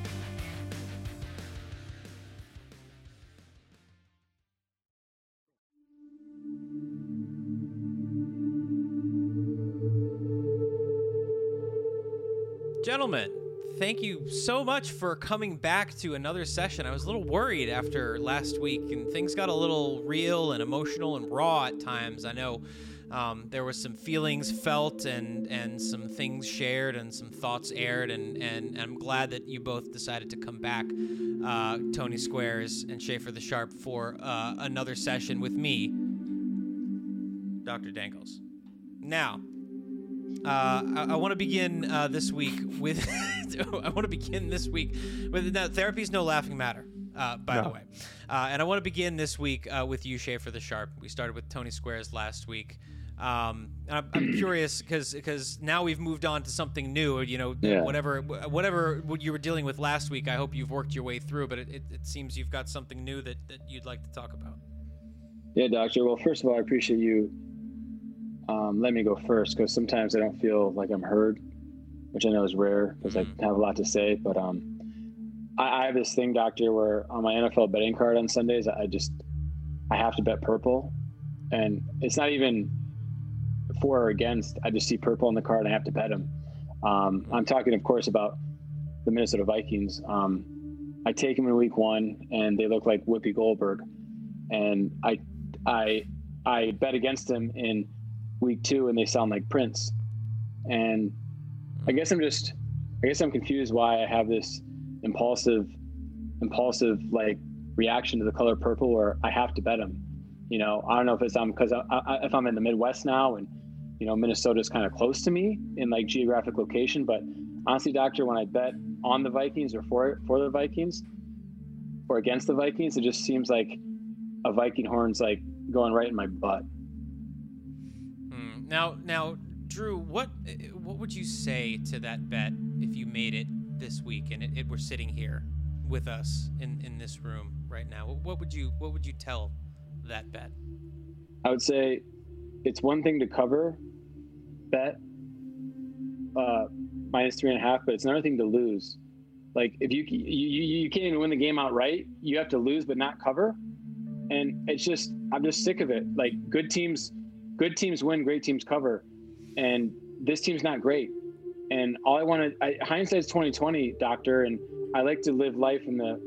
Thank you so much for coming back to another session. I was a little worried after last week, and things got a little real and emotional and raw at times. I know um, there was some feelings felt and and some things shared and some thoughts aired, and and, and I'm glad that you both decided to come back, uh, Tony Squares and Schaefer the Sharp, for uh, another session with me, Dr. Dangles. Now, uh, I, I want to begin uh, this week with. [laughs] I want to begin this week with. Now, therapy is no laughing matter, uh, by No. the way. Uh, and I want to begin this week uh, with you, Schaefer the Sharp. We started with Tony Squares last week. Um, I'm, I'm curious because because now we've moved on to something new. You know, Yeah. whatever whatever what you were dealing with last week. I hope you've worked your way through. But it, it, it seems you've got something new that, that you'd like to talk about. Yeah, doctor. Well, first of all, I appreciate you um, let me go first because sometimes I don't feel like I'm heard, which I know is rare because I have a lot to say. But um, I, I have this thing, doctor, where on my NFL betting card on Sundays, I just I have to bet purple, and it's not even for or against. I just see purple on the card and I have to bet them. Um, I'm talking, of course, about the Minnesota Vikings. Um, I take them in week one, and they look like Whoopi Goldberg, and I, I, I bet against them in week two, and they sound like Prince. And I guess I'm just, I guess I'm confused why I have this impulsive, impulsive like reaction to the color purple, where I have to bet them. You know, I don't know if it's um because I, I, if I'm in the Midwest now and you know Minnesota is kind of close to me in like geographic location, but honestly, doctor, when I bet on the Vikings or for for the Vikings or against the Vikings, it just seems like a Viking horn's like going right in my butt. Now, now, Drew, what what would you say to that bet if you made it this week and it, it were sitting here with us in in this room right now? What would you what would you tell that bet? I would say it's one thing to cover bet uh, minus three and a half, but it's another thing to lose. Like if you, you you can't even win the game outright, you have to lose but not cover, and it's just I'm just sick of it. Like good teams, good teams win, great teams cover, and this team's not great. And all I want to I hindsight's 2020, doctor, and I like to live life in the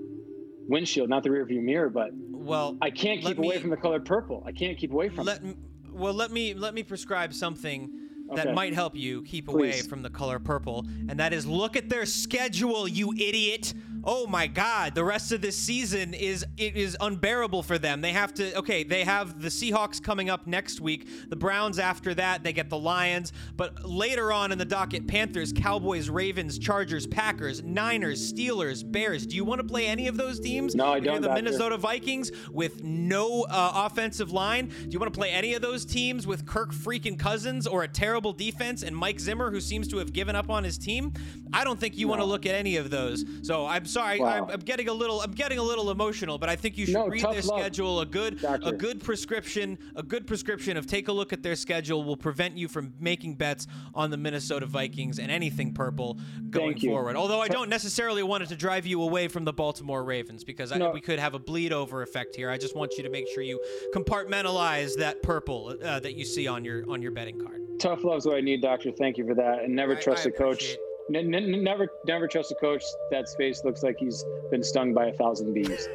windshield, not the rearview mirror. But well, I can't keep away me, from the color purple. I can't keep away from let, it. Well, let me let me prescribe something that Okay. might help you keep Please. away from the color purple, and that is look at their schedule, you idiot. Oh my God! The rest of this season is it is unbearable for them. They have to. Okay, they have the Seahawks coming up next week. The Browns after that. They get the Lions. But later on in the docket, Panthers, Cowboys, Ravens, Chargers, Packers, Niners, Steelers, Bears. Do you want to play any of those teams? No, I don't, The. Minnesota Vikings with no uh, offensive line. Do you want to play any of those teams with Kirk freaking Cousins or a terrible defense and Mike Zimmer, who seems to have given up on his team? I don't think you want to look at any of those. So I'm sorry, Wow. I'm, I'm getting a little, I'm getting a little emotional, but I think you should No, read their love, schedule. A good, a good prescription, a good prescription of take a look at their schedule will prevent you from making bets on the Minnesota Vikings and anything purple going forward. Although I don't necessarily want it to drive you away from the Baltimore Ravens because I, we could have a bleed over effect here. I just want you to make sure you compartmentalize that purple uh, that you see on your on your betting card. Tough love's what I need, doctor. Thank you for that. And never I- trust I a coach. n- never, never trust a coach. That's face looks like he's been stung by a thousand bees.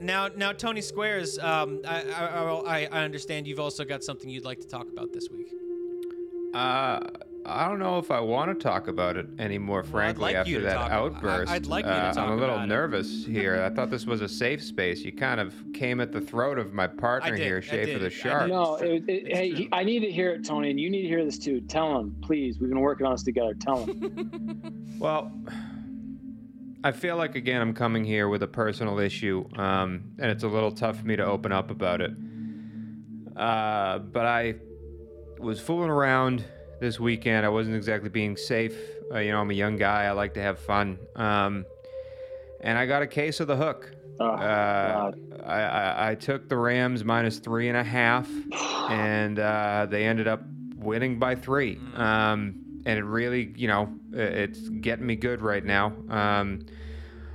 Now, now, Tony Squares, um, I, I, I, I understand you've also got something you'd like to talk about this week. Uh, I don't know if I want to talk about it anymore, frankly, like after that talk ab- I- outburst. I'd like you to talk Uh, talk I'm a little about it. nervous here. I thought this was a safe space. You kind of came at the throat of my partner did, here, I Schaefer the. Shark. no, it, it, hey, he, I need to hear it, Tony, and you need to hear this too. Tell him, please. We've been working on this together. Tell him. [laughs] Well, I feel like again I'm coming here with a personal issue, um, and it's a little tough for me to open up about it. Uh, but I was fooling around this weekend. I wasn't exactly being safe. Uh, you know, I'm a young guy. I like to have fun. Um, and I got a case of the hook. Oh, Uh. I, I, I took the Rams minus three and a half, and uh, they ended up winning by three. Um, and it really, you know, it's getting me good right now. Um,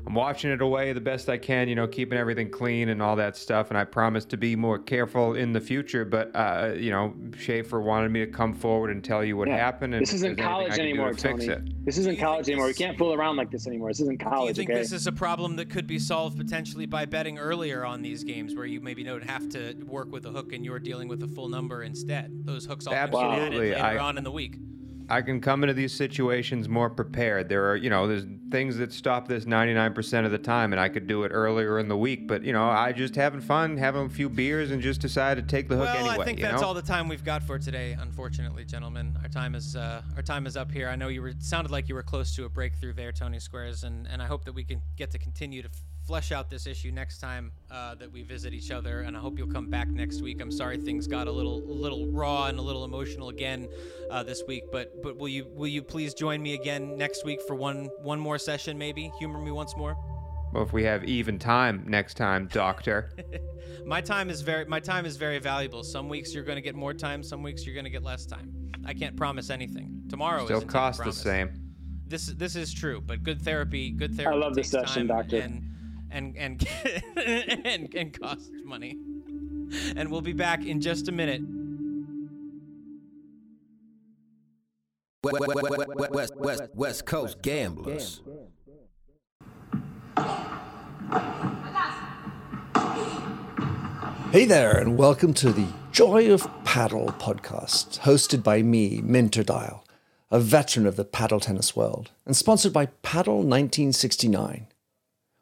I'm watching it away the best I can, you know, keeping everything clean and all that stuff. And I promise to be more careful in the future. But, uh, you know, Schaefer wanted me to come forward and tell you what Yeah. happened. And This isn't there's anything I college anymore, to fix Tony. it. This isn't you college think anymore. We can't fool around like this anymore. This isn't college. Do you think okay? this is a problem that could be solved potentially by betting earlier on these games, where you maybe don't have to work with a hook and you're dealing with a full number instead? Those hooks all can be added later I- on in the week. I can come into these situations more prepared. There are, you know, there's things that stop this 99% of the time, and I could do it earlier in the week. But you know, I just having fun, having a few beers, and just decided to take the hook well, anyway. Well, I think that's know? all the time we've got for today. Unfortunately, gentlemen, our time is uh, our time is up here. I know you were sounded like you were close to a breakthrough there, Tony Squares, and and I hope that we can get to continue to flesh out this issue next time uh, that we visit each other. And I hope you'll come back next week. I'm sorry things got a little a little raw and a little emotional again uh, this week, but but will you will you please join me again next week for one one more session, maybe humor me once more. Well, if we have even time next time, Doctor. [laughs] My time is very my time is very valuable. Some weeks you're going to get more time, some weeks you're going to get less time. I can't promise anything. Tomorrow Still isn't a costs the same. This this is true, but good therapy, good therapy. I love this session, time doctor. And and and [laughs] and, and costs money. And we'll be back in just a minute. West, West, West, West, West Coast Gamblers. Hey there, and welcome to the Joy of Paddle podcast, hosted by me, Minter Dial, a veteran of the paddle tennis world, and sponsored by Paddle 1969.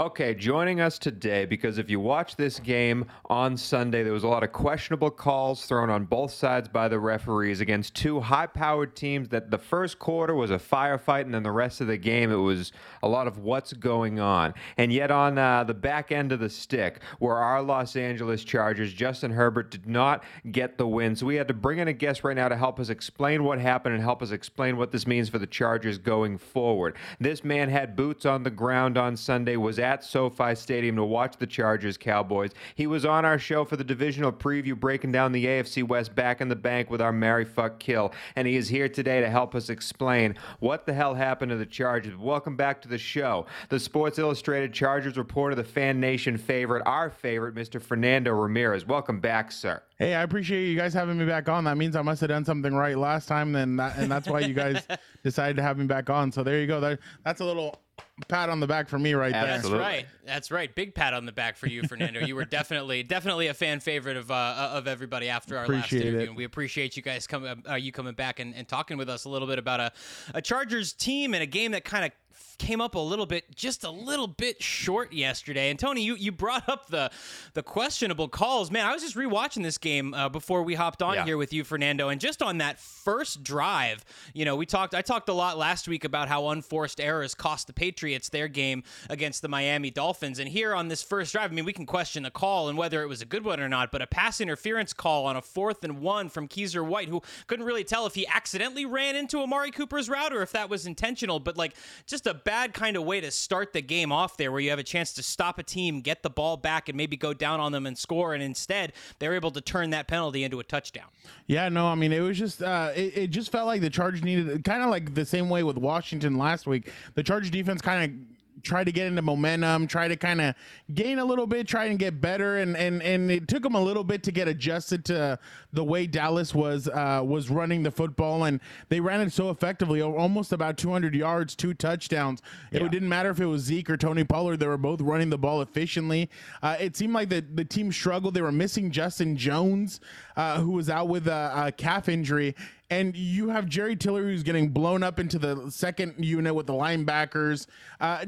Okay, joining us today because if you watch this game on Sunday, there was a lot of questionable calls thrown on both sides by the referees against two high powered teams that the first quarter was a firefight, and then the rest of the game, it was a lot of what's going on. And yet, on uh, the back end of the stick, where our Los Angeles Chargers, Justin Herbert, did not get the win. So we had to bring in a guest right now to help us explain what happened and help us explain what this means for the Chargers going forward. This man had boots on the ground on Sunday, was at SoFi Stadium to watch the Chargers Cowboys. He was on our show for the divisional preview, breaking down the AFC West back in the bank with our Mary Fuck Kill. And he is here today to help us explain what the hell happened to the Chargers. Welcome back to the show. The Sports Illustrated Chargers reporter, the Fan Nation favorite, our favorite, Mr. Fernando Ramirez. Welcome back, sir. Hey, I appreciate you guys having me back on. That means I must have done something right last time, then that, and that's why you guys [laughs] decided to have me back on. So there you go. That, that's a little pat on the back for me right there. That's right. That's right. Big pat on the back for you, Fernando. You were definitely, [laughs] definitely a fan favorite of uh, of everybody after our Appreciate last interview. it. And we appreciate you guys coming, uh, you coming back and, and talking with us a little bit about a, a Chargers team and a game that kind of came up a little bit, just a little bit short yesterday. And Tony, you you brought up the the questionable calls. Man, I was just rewatching this game uh, before we hopped on Yeah. here with you, Fernando, and just on that first drive, you know, we talked. I talked a lot last week about how unforced errors cost the Patriots their game against the Miami Dolphins, and here on this first drive, I mean, we can question the call and whether it was a good one or not, but a pass interference call on a fourth and one from Kyzir White, who couldn't really tell if he accidentally ran into Amari Cooper's route or if that was intentional, but like just a bad kind of way to start the game off there, where you have a chance to stop a team, get the ball back, and maybe go down on them and score, and instead they're able to turn that penalty into a touchdown. Yeah, no, I mean it was just uh, it, it just felt like the Charge needed kind of like the same way with Washington last week. The Charge defense kind of tried to get into momentum, try to kind of gain a little bit, try and get better, and and and it took them a little bit to get adjusted to the way Dallas was uh, was running the football, and they ran it so effectively, almost about 200 yards, two touchdowns. It didn't matter if it was Zeke or Tony Pollard; they were both running the ball efficiently. Uh, it seemed like the the team struggled. They were missing Justin Jones, uh, who was out with a, a calf injury. And you have Jerry Tillery who's getting blown up into the second unit with the linebackers. Uh,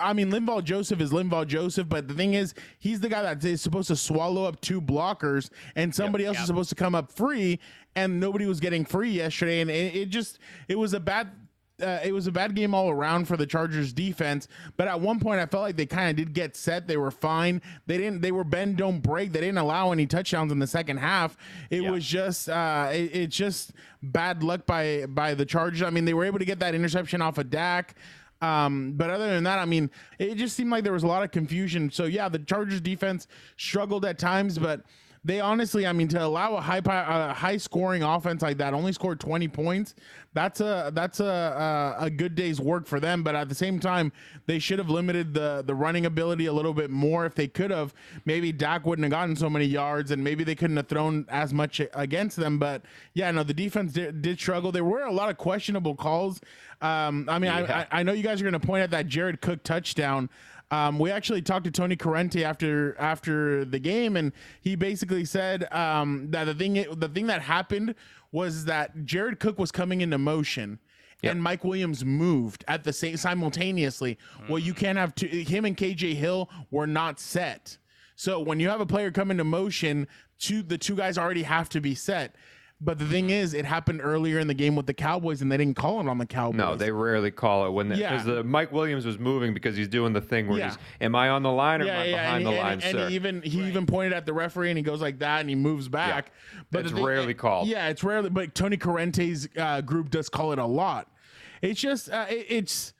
I mean, Linval Joseph is Linval Joseph, but the thing is, he's the guy that is supposed to swallow up two blockers, and somebody else yep. is supposed to come up free, and nobody was getting free yesterday. And it, it just, it was a bad uh, it was a bad game all around for the Chargers defense. But at one point, I felt like they kind of did get set. They were fine. They didn't. They were bend don't break. They didn't allow any touchdowns in the second half. It was just. Uh, it, it's just bad luck by by the Chargers. I mean, they were able to get that interception off of Dak. Um, but other than that, I mean, it just seemed like there was a lot of confusion. So yeah, the Chargers defense struggled at times, but they honestly, I mean, to allow a high high scoring offense like that, only scored 20 points. That's a that's a, a a good day's work for them. But at the same time, they should have limited the the running ability a little bit more. If they could have, maybe Dak wouldn't have gotten so many yards, and maybe they couldn't have thrown as much against them. But yeah, no, the defense did, did struggle. There were a lot of questionable calls. Um, I mean, Yeah. I, I I know you guys are going to point at that Jared Cook touchdown. Um, we actually talked to Tony Corrente after after the game, and he basically said um, that the thing the thing that happened was that Jared Cook was coming into motion. And Mike Williams moved at the same simultaneously. Well, you can't have two, him and KJ Hill were not set. So when you have a player come into motion, two the two guys already have to be set. But the thing is, it happened earlier in the game with the Cowboys, and they didn't call it on the Cowboys. No, they rarely call it when because Yeah. the Mike Williams was moving because he's doing the thing where Yeah. he's, am I on the line or am I behind and, the and- line, and sir? he even he even pointed at the referee and he goes like that and he moves back. But It's thing- rarely called. Yeah, it's rarely. But Tony Corrente's uh, group does call it a lot. It's just uh, it- it's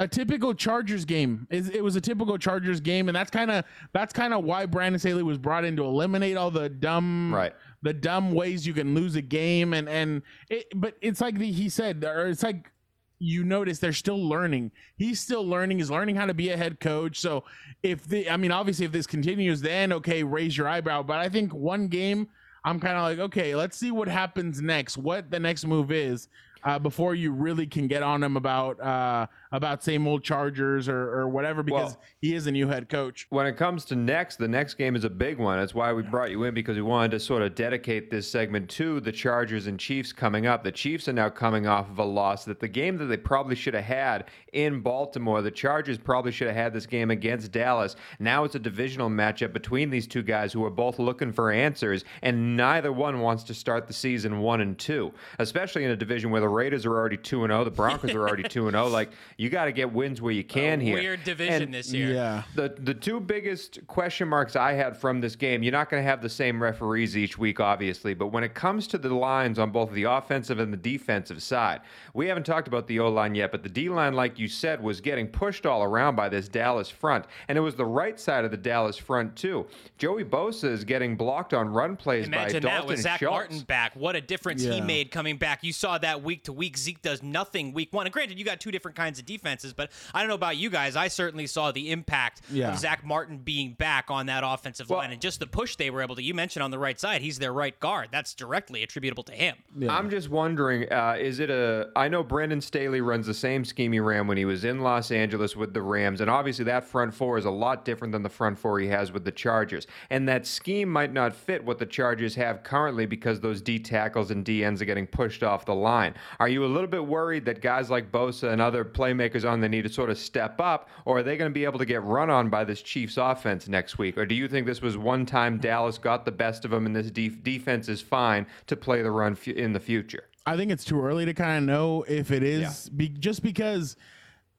a typical Chargers game. It, it was a typical Chargers game, and that's kind of that's kind of why Brandon Staley was brought in to eliminate all the dumb Right. The dumb ways you can lose a game and and it, but it's like the, he said or it's like you notice they're still learning. He's still learning. He's learning how to be a head coach. So if the i mean obviously if this continues then okay raise your eyebrow. But i think one game i'm kind of like okay let's see what happens next what the next move is uh, before you really can get on him about uh, about same old Chargers or, or whatever because Well- he is a new head coach. when it comes to next, the next game is a big one. That's why we brought you in because we wanted to sort of dedicate this segment to the Chargers and Chiefs coming up. The Chiefs are now coming off of a loss that the game that they probably should have had in Baltimore. The Chargers probably should have had this game against Dallas. Now it's a divisional matchup between these two guys who are both looking for answers, and neither one wants to start the season one and two, especially in a division where the Raiders are already two and zero, the Broncos are already [laughs] two and zero. Like you got to get wins where you can here. Weird division And- this year. Yeah. the the two biggest question marks I had from this game, you're not going to have the same referees each week, obviously, but when it comes to the lines on both the offensive and the defensive side, we haven't talked about the O line yet, but the D line, like you said, was getting pushed all around by this Dallas front, and it was the right side of the Dallas front too. Joey Bosa is getting blocked on run plays Imagine by that Dalton with Zach Schultz. Martin back. What a difference he made coming back. You saw that week to week. Zeke does nothing week one. And granted, you got two different kinds of defenses, but I don't know about you guys. I certainly saw the impact Yeah. of Zach Martin being back on that offensive Well- line and just the push they were able to. You mentioned on the right side, he's their right guard. That's directly attributable to him. I'm just wondering, uh, is it a? I know Brandon Staley runs the same scheme he ran when he was in Los Angeles with the Rams, and obviously that front four is a lot different than the front four he has with the Chargers. And that scheme might not fit what the Chargers have currently because those D tackles and D ends are getting pushed off the line. Are you a little bit worried that guys like Bosa and other playmakers on the need to sort of step up, or are they going to be able to get run on by this Chiefs offense next week? Or do you think this was one time Dallas got the best of them and this def- defense is fine to play the run fu- in the future? I think it's too early to kind of know if it is be, just because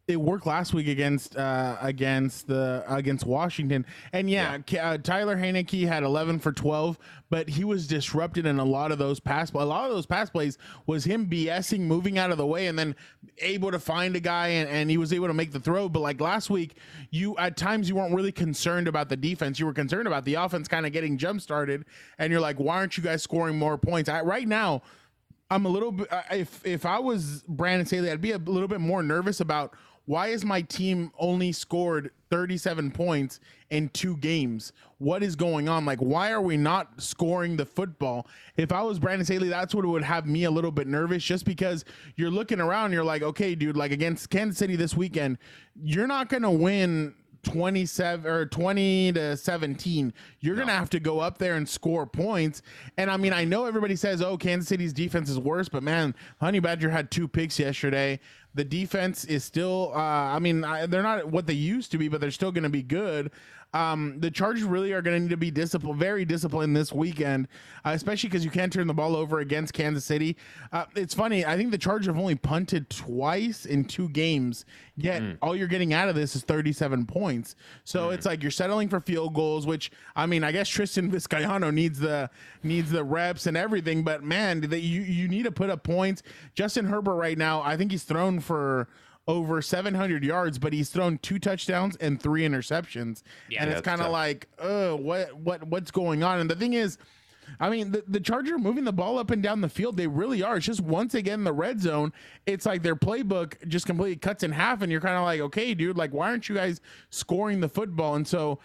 it worked last week against uh, against the against Washington, and yeah, K- Uh, Taylor Heinicke had 11 for 12, but he was disrupted in a lot of those pass. A lot of those pass plays was him BSing, moving out of the way, and then able to find a guy, and, and he was able to make the throw. But like last week, you at times you weren't really concerned about the defense. You were concerned about the offense kind of getting jump started, and you're like, why aren't you guys scoring more points? I, right now. I'm a little bit. If if I was Brandon Staley, I'd be a little bit more nervous about why is my team only scored 37 points in two games? What is going on? Like, why are we not scoring the football? If I was Brandon Staley, that's what would have me a little bit nervous, just because you're looking around, you're like, okay, dude, like against Kansas City this weekend, you're not gonna win 27 or 20 to 17 you're gonna have to go up there and score points and i mean i know everybody says oh kansas city's defense is worse but man honey badger had two picks yesterday the defense is still uh, i mean I, they're not what they used to be but they're still gonna be good um, the Chargers really are going to need to be disciplined, very disciplined this weekend, uh, especially because you can't turn the ball over against Kansas City. Uh, it's funny. I think the Chargers have only punted twice in two games, yet all you're getting out of this is 37 points. So it's like you're settling for field goals, which I mean, I guess Tristan Vizcaino needs the needs the reps and everything, but man, that you you need to put up points. Justin Herbert right now, I think he's thrown for over 700 yards, but he's thrown two touchdowns and three interceptions. Yeah, and it's kind of like, uh, what what what's going on? And the thing is, I mean, the, the Charger moving the ball up and down the field, they really are. It's just once again in the red zone, it's like their playbook just completely cuts in half, and you're kind of like, okay, dude, like why aren't you guys scoring the football? And so.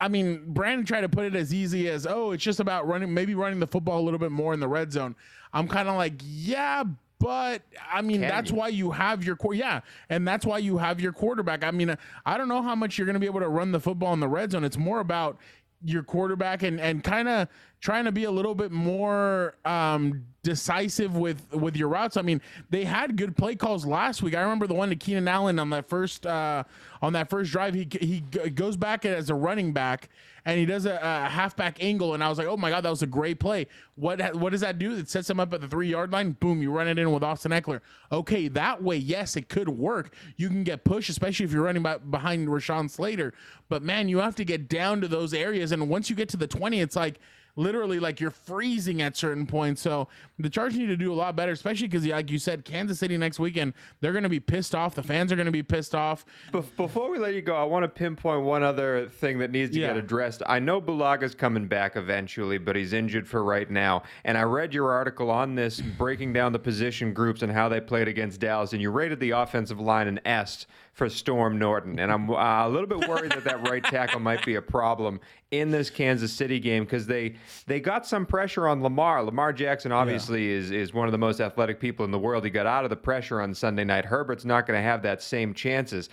I mean, Brandon tried to put it as easy as, oh, it's just about running, maybe running the football a little bit more in the red zone. I'm kind of like, yeah, but I mean, Can that's you? why you have your core. Yeah, and that's why you have your quarterback. I mean, I don't know how much you're going to be able to run the football in the red zone. It's more about your quarterback and and kind of trying to be a little bit more um decisive with with your routes. I mean, they had good play calls last week. I remember the one to Keenan Allen on that first uh on that first drive. He he goes back as a running back and he does a, a halfback angle and I was like, "Oh my god, that was a great play." What what does that do? It sets him up at the 3-yard line. Boom, you run it in with Austin Ekeler. Okay, that way, yes, it could work. You can get pushed especially if you're running by, behind Rashawn Slater. But man, you have to get down to those areas and once you get to the 20, it's like literally like you're freezing at certain points. So the Chargers need to do a lot better, especially because, like you said, Kansas City next weekend, they're going to be pissed off. The fans are going to be pissed off. Bef- Before we let you go, I want to pinpoint one other thing that needs to Yeah. get addressed. I know Bulaga's coming back eventually, but he's injured for right now. And I read your article on this, breaking down the position groups and how they played against Dallas, and you rated the offensive line an S for Storm Norton. And I'm uh, a little bit worried that that right tackle might be a problem in this Kansas City game because they they got some pressure on Lamar. Lamar Jackson obviously is is one of the most athletic people in the world. He got out of the pressure on Sunday night. Herbert's not going to have that same chances.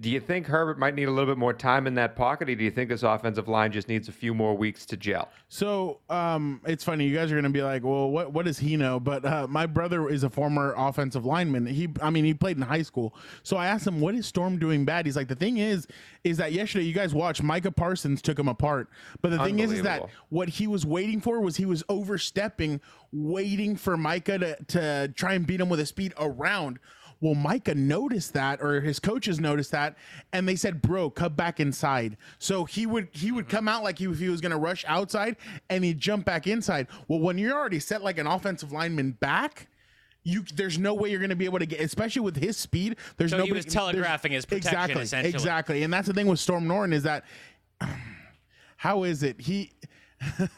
Do you think Herbert might need a little bit more time in that pocket, or do you think this offensive line just needs a few more weeks to gel? So um, it's funny. You guys are going to be like, well, what, what does he know? But uh, my brother is a former offensive lineman. He, I mean, he played in high school. So I asked him, what is Storm doing bad? He's like, the thing is, is that yesterday you guys watched Micah Parsons took him apart. But the thing is, is that what he was waiting for was he was overstepping, waiting for Micah to, to try and beat him with a speed around. Well, Micah noticed that, or his coaches noticed that, and they said, "Bro, cut back inside." So he would he would mm-hmm. come out like he, if he was going to rush outside, and he'd jump back inside. Well, when you're already set like an offensive lineman back, you there's no way you're going to be able to get, especially with his speed. There's So he nobody was telegraphing his protection, exactly, essentially. exactly, and that's the thing with Storm Norton is that how is it he. [laughs]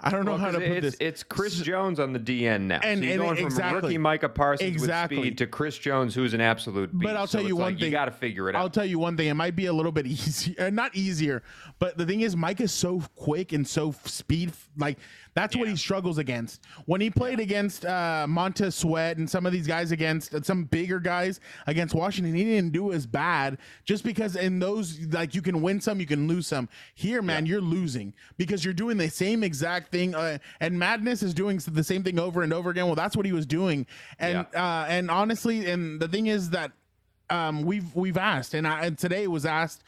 I don't know Well, how to put it's, this. it's Chris Jones on the DN now. And- so you're and going from exactly. rookie Micah Parsons Exactly. with speed to Chris Jones, who's an absolute beast. But I'll So tell you one like, thing. You got to figure it out. I'll tell you one thing. It might be a little bit [laughs] easier, not easier, but the thing is, Mike is so quick and so speed. Like that's what he struggles against. When he played against uh, Montez Sweat and some of these guys against uh, some bigger guys against Washington, he didn't do as bad. Just because in those, like you can win some, you can lose some. Here, man, you're losing because you're doing the same exact thing. Uh, and Madness is doing the same thing over and over again. Well, that's what he was doing. And uh, and honestly, and the thing is that um, we've we've asked, and, I, and today was asked,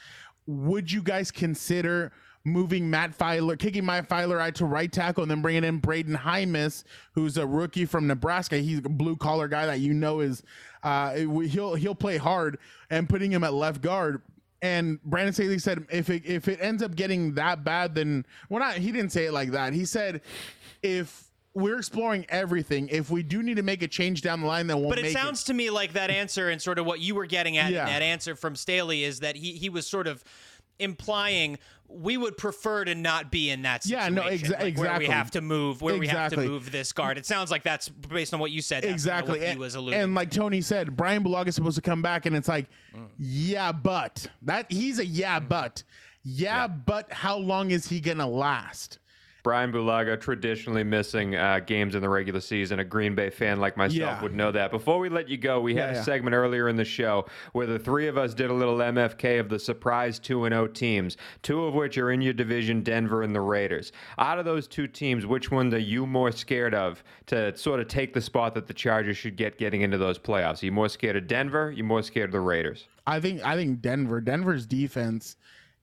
would you guys consider moving Matt Feiler, kicking Matt Feiler out to right tackle, and then bringing in Brenden Jaimes, who's a rookie from Nebraska. He's a blue collar guy that you know is uh, he'll he'll play hard, and putting him at left guard. And Brandon Staley said, if it if it ends up getting that bad, then well, not he didn't say it like that. He said, if we're exploring everything, if we do need to make a change down the line, then we'll But it sounds to me like that answer and sort of what you were getting at Yeah. in that answer from Staley is that he he was sort of implying we would prefer to not be in that situation. Yeah, no, exa- like Where we have to move, where we have to move this guard. It sounds like that's based on what you said. Exactly. What he and, was alluding. and like Tony said, Brian Bulaga is supposed to come back, and it's like, mm. yeah, but that he's a yeah, mm. but yeah, but how long is he gonna last? Brian Bulaga traditionally missing uh, games in the regular season. A Green Bay fan like myself Yeah. would know that. Before we let you go, we had Yeah, a yeah. segment earlier in the show where the three of us did a little MFK of the surprise 2 0 teams, two of which are in your division, Denver and the Raiders. Out of those two teams, which one are you more scared of to sort of take the spot that the Chargers should get getting into those playoffs? Are you more scared of Denver? Are you more scared of the Raiders? I think I think Denver, Denver's defense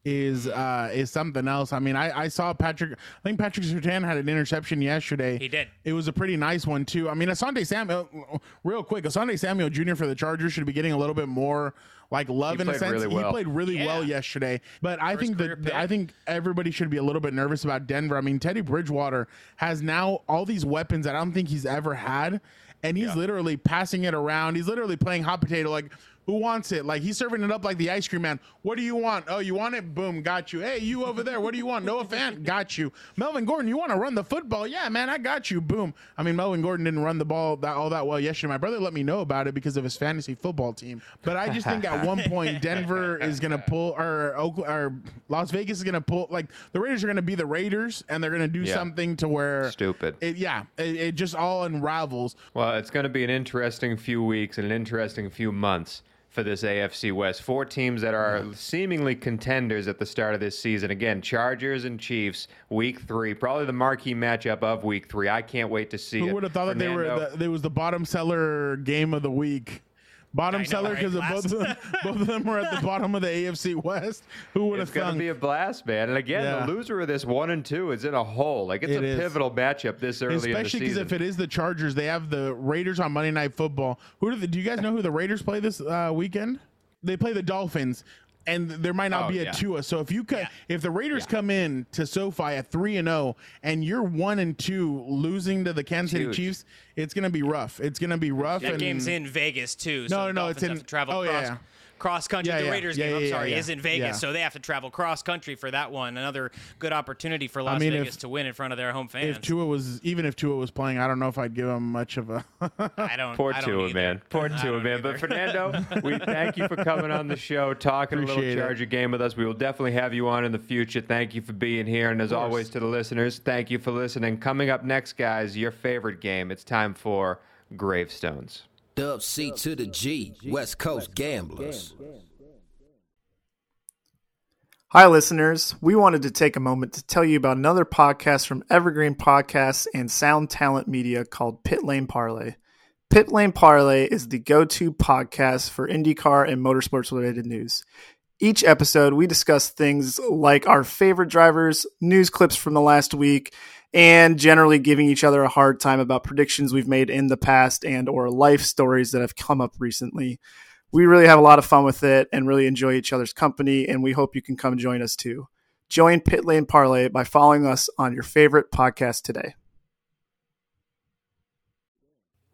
is uh is something else. I mean, I I saw Patrick. I think Patrick Surtain had an interception yesterday. He did. It was a pretty nice one too. I mean, Asante Samuel, real quick, Asante Samuel Jr. for the Chargers should be getting a little bit more like love He in a sense. really He played really well yesterday, but I think career that. I think everybody should be a little bit nervous about Denver. I mean, Teddy Bridgewater has now all these weapons that I don't think he's ever had, and he's literally passing it around. He's literally playing hot potato. Like who wants it? Like he's serving it up like the ice cream man. What do you want? Oh, you want it? Boom, got you. Hey, you over there. What do you want? Noah Fant, got you. Melvin Gordon, you want to run the football? Yeah, man, I got you. Boom. I mean, Melvin Gordon didn't run the ball that all that well yesterday. My brother let me know about it because of his fantasy football team. But I just think at [laughs] one point Denver is gonna pull or Oakland or Las Vegas is gonna pull like the Raiders are gonna be the Raiders and they're gonna do Yeah. something to where Stupid. It, yeah, it, it just all unravels. Well, it's going to be an interesting few weeks and an interesting few months for this AFC West. Four teams that are mm-hmm. seemingly contenders at the start of this season. Again, Chargers and Chiefs, week three, probably the marquee matchup of week three. I can't wait to see it. Who would have thought that they were Fernando- the, they was the bottom seller game of the week? Bottom know, seller because Last- both of them, [laughs] both of them were at the bottom of the AFC West. [laughs] Who would have? Thought? It's going to be a blast, man. And again, Yeah. the loser of this one and two is in a hole. Like it's It a is. pivotal matchup this early in the Especially because if it is the Chargers, they have the Raiders on Monday Night Football. Who do, the, do you guys know who the Raiders play this uh, weekend? They play the Dolphins, and there might not Oh, be a yeah. Tua. So if you co- if the Raiders come in to SoFi at three and zero, and you're one and two, losing to the Kansas City Chiefs, it's gonna be rough. It's gonna be rough. That and game's in Vegas too. No, so no, the no, it's in- travel oh, yeah, cross, yeah. Cross country. Yeah, the yeah. Raiders Yeah, game, I'm sorry, yeah, is in Vegas, yeah. so they have to travel cross country for that one. Another good opportunity for Las mean, Vegas if- to win in front of their home fans. If Tua was even if Tua was playing, I don't know if I'd give him much of a. [laughs] I don't. Poor I don't Tua, either. man. Poor Tua, man. either. But Fernando, [laughs] we thank you for coming on the show, talking a Appreciate little it. Charger game with us. We will definitely have you on in the future. Thank you for being here. And as always, to the listeners, thank you for listening. Coming up next, guys, your favorite game. It's time for Gravestones. Dub C to the G, West Coast Gamblers. Hi, listeners. We wanted to take a moment to tell you about another podcast from Evergreen Podcasts and Sound Talent Media called Pit Lane Parlay. Pit Lane Parlay is the go to podcast for IndyCar and motorsports related news. Each episode, we discuss things like our favorite drivers, news clips from the last week, and generally giving each other a hard time about predictions we've made in the past and or life stories that have come up recently. We really have a lot of fun with it and really enjoy each other's company and we hope you can come join us too. Join pit lane parlay by following us on your favorite podcast today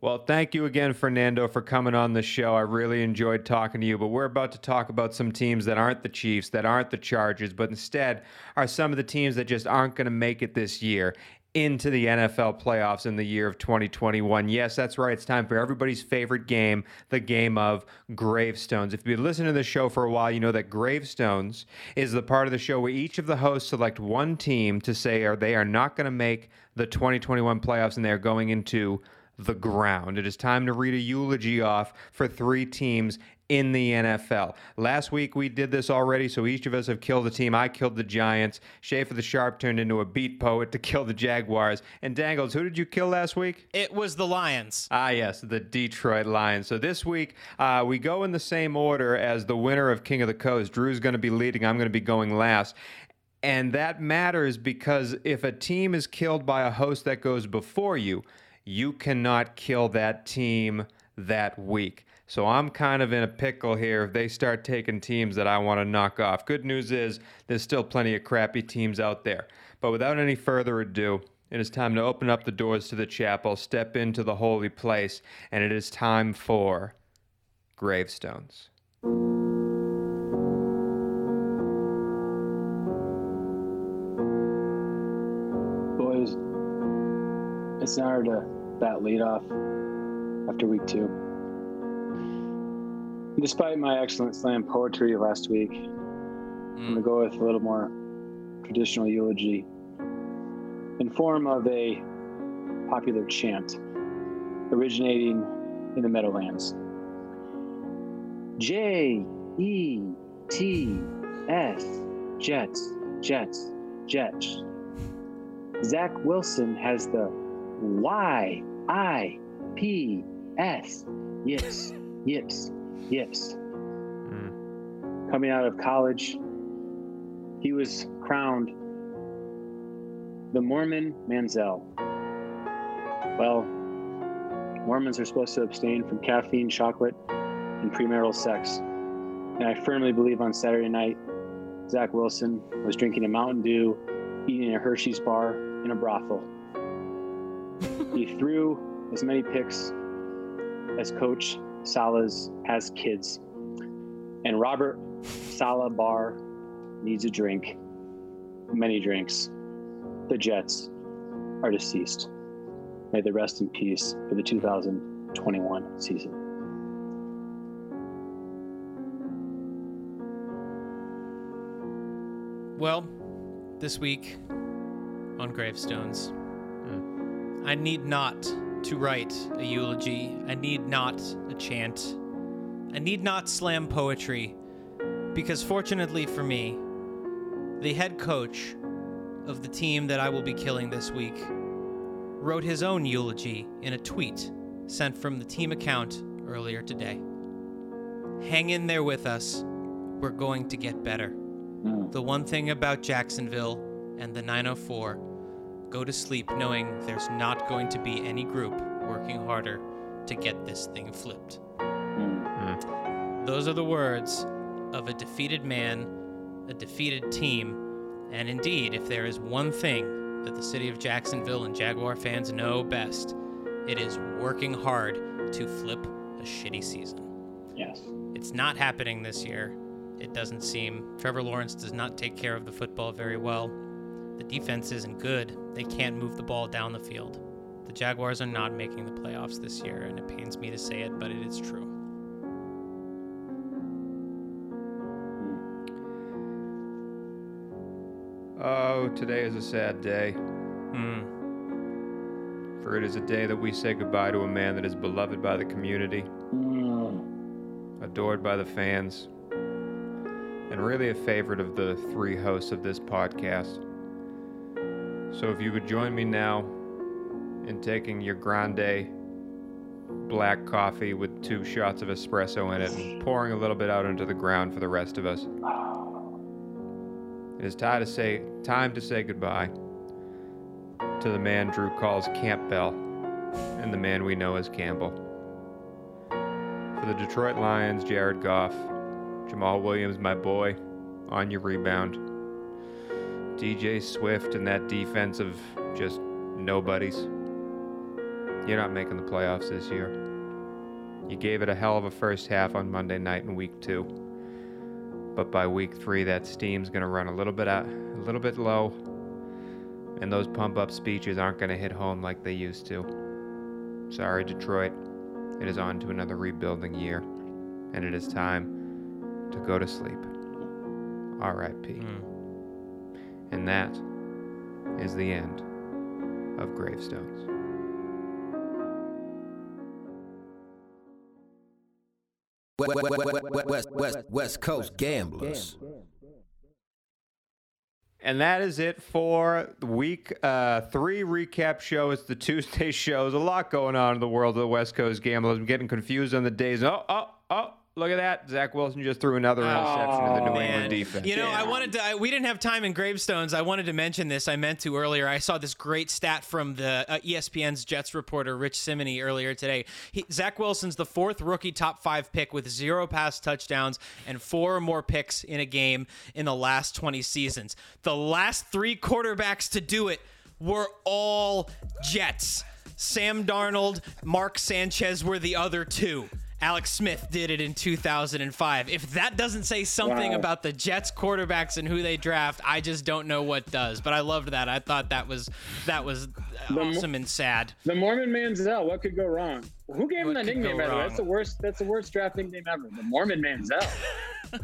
Well, thank you again, Fernando, for coming on the show. I really enjoyed talking to you. But we're about to talk about some teams that aren't the Chiefs, that aren't the Chargers, but instead are some of the teams that just aren't going to make it this year into the NFL playoffs in the year of 2021. Yes, that's right. It's time for everybody's favorite game, the game of gravestones. If you've been listening to the show for a while, you know that gravestones is the part of the show where each of the hosts select one team to say are they are not going to make the 2021 playoffs and they're going into the ground. It is time to read a eulogy off for three teams in the NFL. Last week we did this already, so each of us have killed a team. I killed the Giants. Schaefer the Sharp turned into a beat poet to kill the Jaguars. And Dangles, who did you kill last week? It was the Lions. Ah, yes, the Detroit Lions. So this week, uh, we go in the same order as the winner of King of the Coast. Drew's going to be leading. I'm going to be going last. And that matters because if a team is killed by a host that goes before you, you cannot kill that team that week. So I'm kind of in a pickle here if they start taking teams that I want to knock off. Good news is there's still plenty of crappy teams out there. But without any further ado, it is time to open up the doors to the chapel, step into the holy place, and it is time for gravestones. Honor to that leadoff after week two. Despite my excellent slam poetry last week, I'm going to go with a little more traditional eulogy in form of a popular chant originating in the Meadowlands. J E T S Jets, Jets, Jets. Zach Wilson has the Y I P S yips, yips, yips. Hmm. Coming out of college, he was crowned the Mormon Manziel. Well, Mormons are supposed to abstain from caffeine, chocolate, and premarital sex. And I firmly believe on Saturday night, Zach Wilson was drinking a Mountain Dew, eating a Hershey's bar in a brothel. He threw as many picks as Coach Saleh has kids. and Robert Salabar needs a drink, many drinks. The Jets are deceased. May they rest in peace for the 2021 season. Well, this week on gravestones, I need not to write a eulogy. I need not a chant. I need not slam poetry, because fortunately for me, the head coach of the team that I will be killing this week wrote his own eulogy in a tweet sent from the team account earlier today. Hang in there with us. We're going to get better. Mm. The one thing about Jacksonville and the 904 go to sleep knowing there's not going to be any group working harder to get this thing flipped. Hmm. Those are the words of a defeated man, a defeated team, and indeed, if there is one thing that the city of Jacksonville and Jaguar fans know best, it is working hard to flip a shitty season. Yes. It's not happening this year. It doesn't seem. Trevor Lawrence does not take care of the football very well. The defense isn't good. They can't move the ball down the field. The Jaguars are not making the playoffs this year, and it pains me to say it, but it is true. Oh, today is a sad day. Hmm. For it is a day that we say goodbye to a man that is beloved by the community, adored by the fans, and really a favorite of the three hosts of this podcast. So if you would join me now in taking your grande black coffee with two shots of espresso in it and pouring a little bit out into the ground for the rest of us. It is time to say time to say goodbye to the man Drew calls Campbell and the man we know as Campbell. For the Detroit Lions, Jared Goff, Jamaal Williams, my boy, on your rebound. DJ Swift and that defense of just nobodies. You're not making the playoffs this year. You gave it a hell of a first half on Monday night in week two. But by week three, that steam's gonna run a little bit out, a little bit low, and those pump up speeches aren't gonna hit home like they used to. Sorry, Detroit. It is on to another rebuilding year, and it is time to go to sleep. R.I.P. Hmm. And that is the end of Gravestones. West, West, West, West, West Coast Gamblers. And that is it for the week uh, three recap show. It's the Tuesday [laughs] shows. A lot going on in the world of the West Coast Gamblers. I'm getting confused on the days. Oh, oh, oh. Look at that. Zach Wilson just threw another interception in the New Oh, Man, England defense. You know, I wanted to. I, we didn't have time in gravestones. I wanted to mention this. I meant to earlier. I saw this great stat from the uh, ESPN's Jets reporter Rich Cimini earlier today. He, Zach Wilson's the fourth rookie top five pick with zero pass touchdowns and four or more picks in a game in the last 20 seasons. The last three quarterbacks to do it were all Jets. Sam Darnold, Mark Sanchez were the other two. Alex Smith did it in 2005. If that doesn't say something Wow. about the Jets quarterbacks and who they draft, I just don't know what does. But I loved that. I thought that was that was awesome and sad. The Mormon Manziel, what could go wrong? Who gave him What that nickname? By the way, that's the worst. That's the worst draft nickname ever. The Mormon Manziel. [laughs]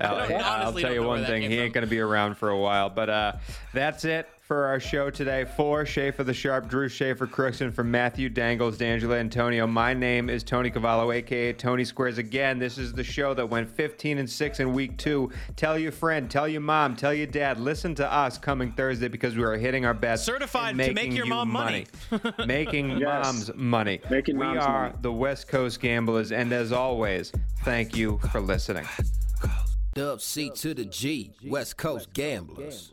I'll, I I'll tell you one thing. came He ain't going to be around for a while. But uh, that's it for our show today. For Schaefer the Sharp, Drew Schaefer Crookson, from Matthew Dangles, D'Angelo Antonio. My name is Tony Cavallo, a.k.a. Tony Squares. Again, this is the show that went 15 and 6 in week two. Tell your friend, tell your mom, tell your dad. Listen to us coming Thursday because we are hitting our best. Certified to make making your you mom money. [laughs] making Yes. moms money. Making we moms are money. the West Coast Gamblers. And as always, thank you for listening. Dub C to the G, West Coast Gamblers.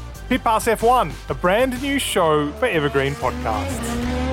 Pit Pass F1, a brand new show for Evergreen Podcasts.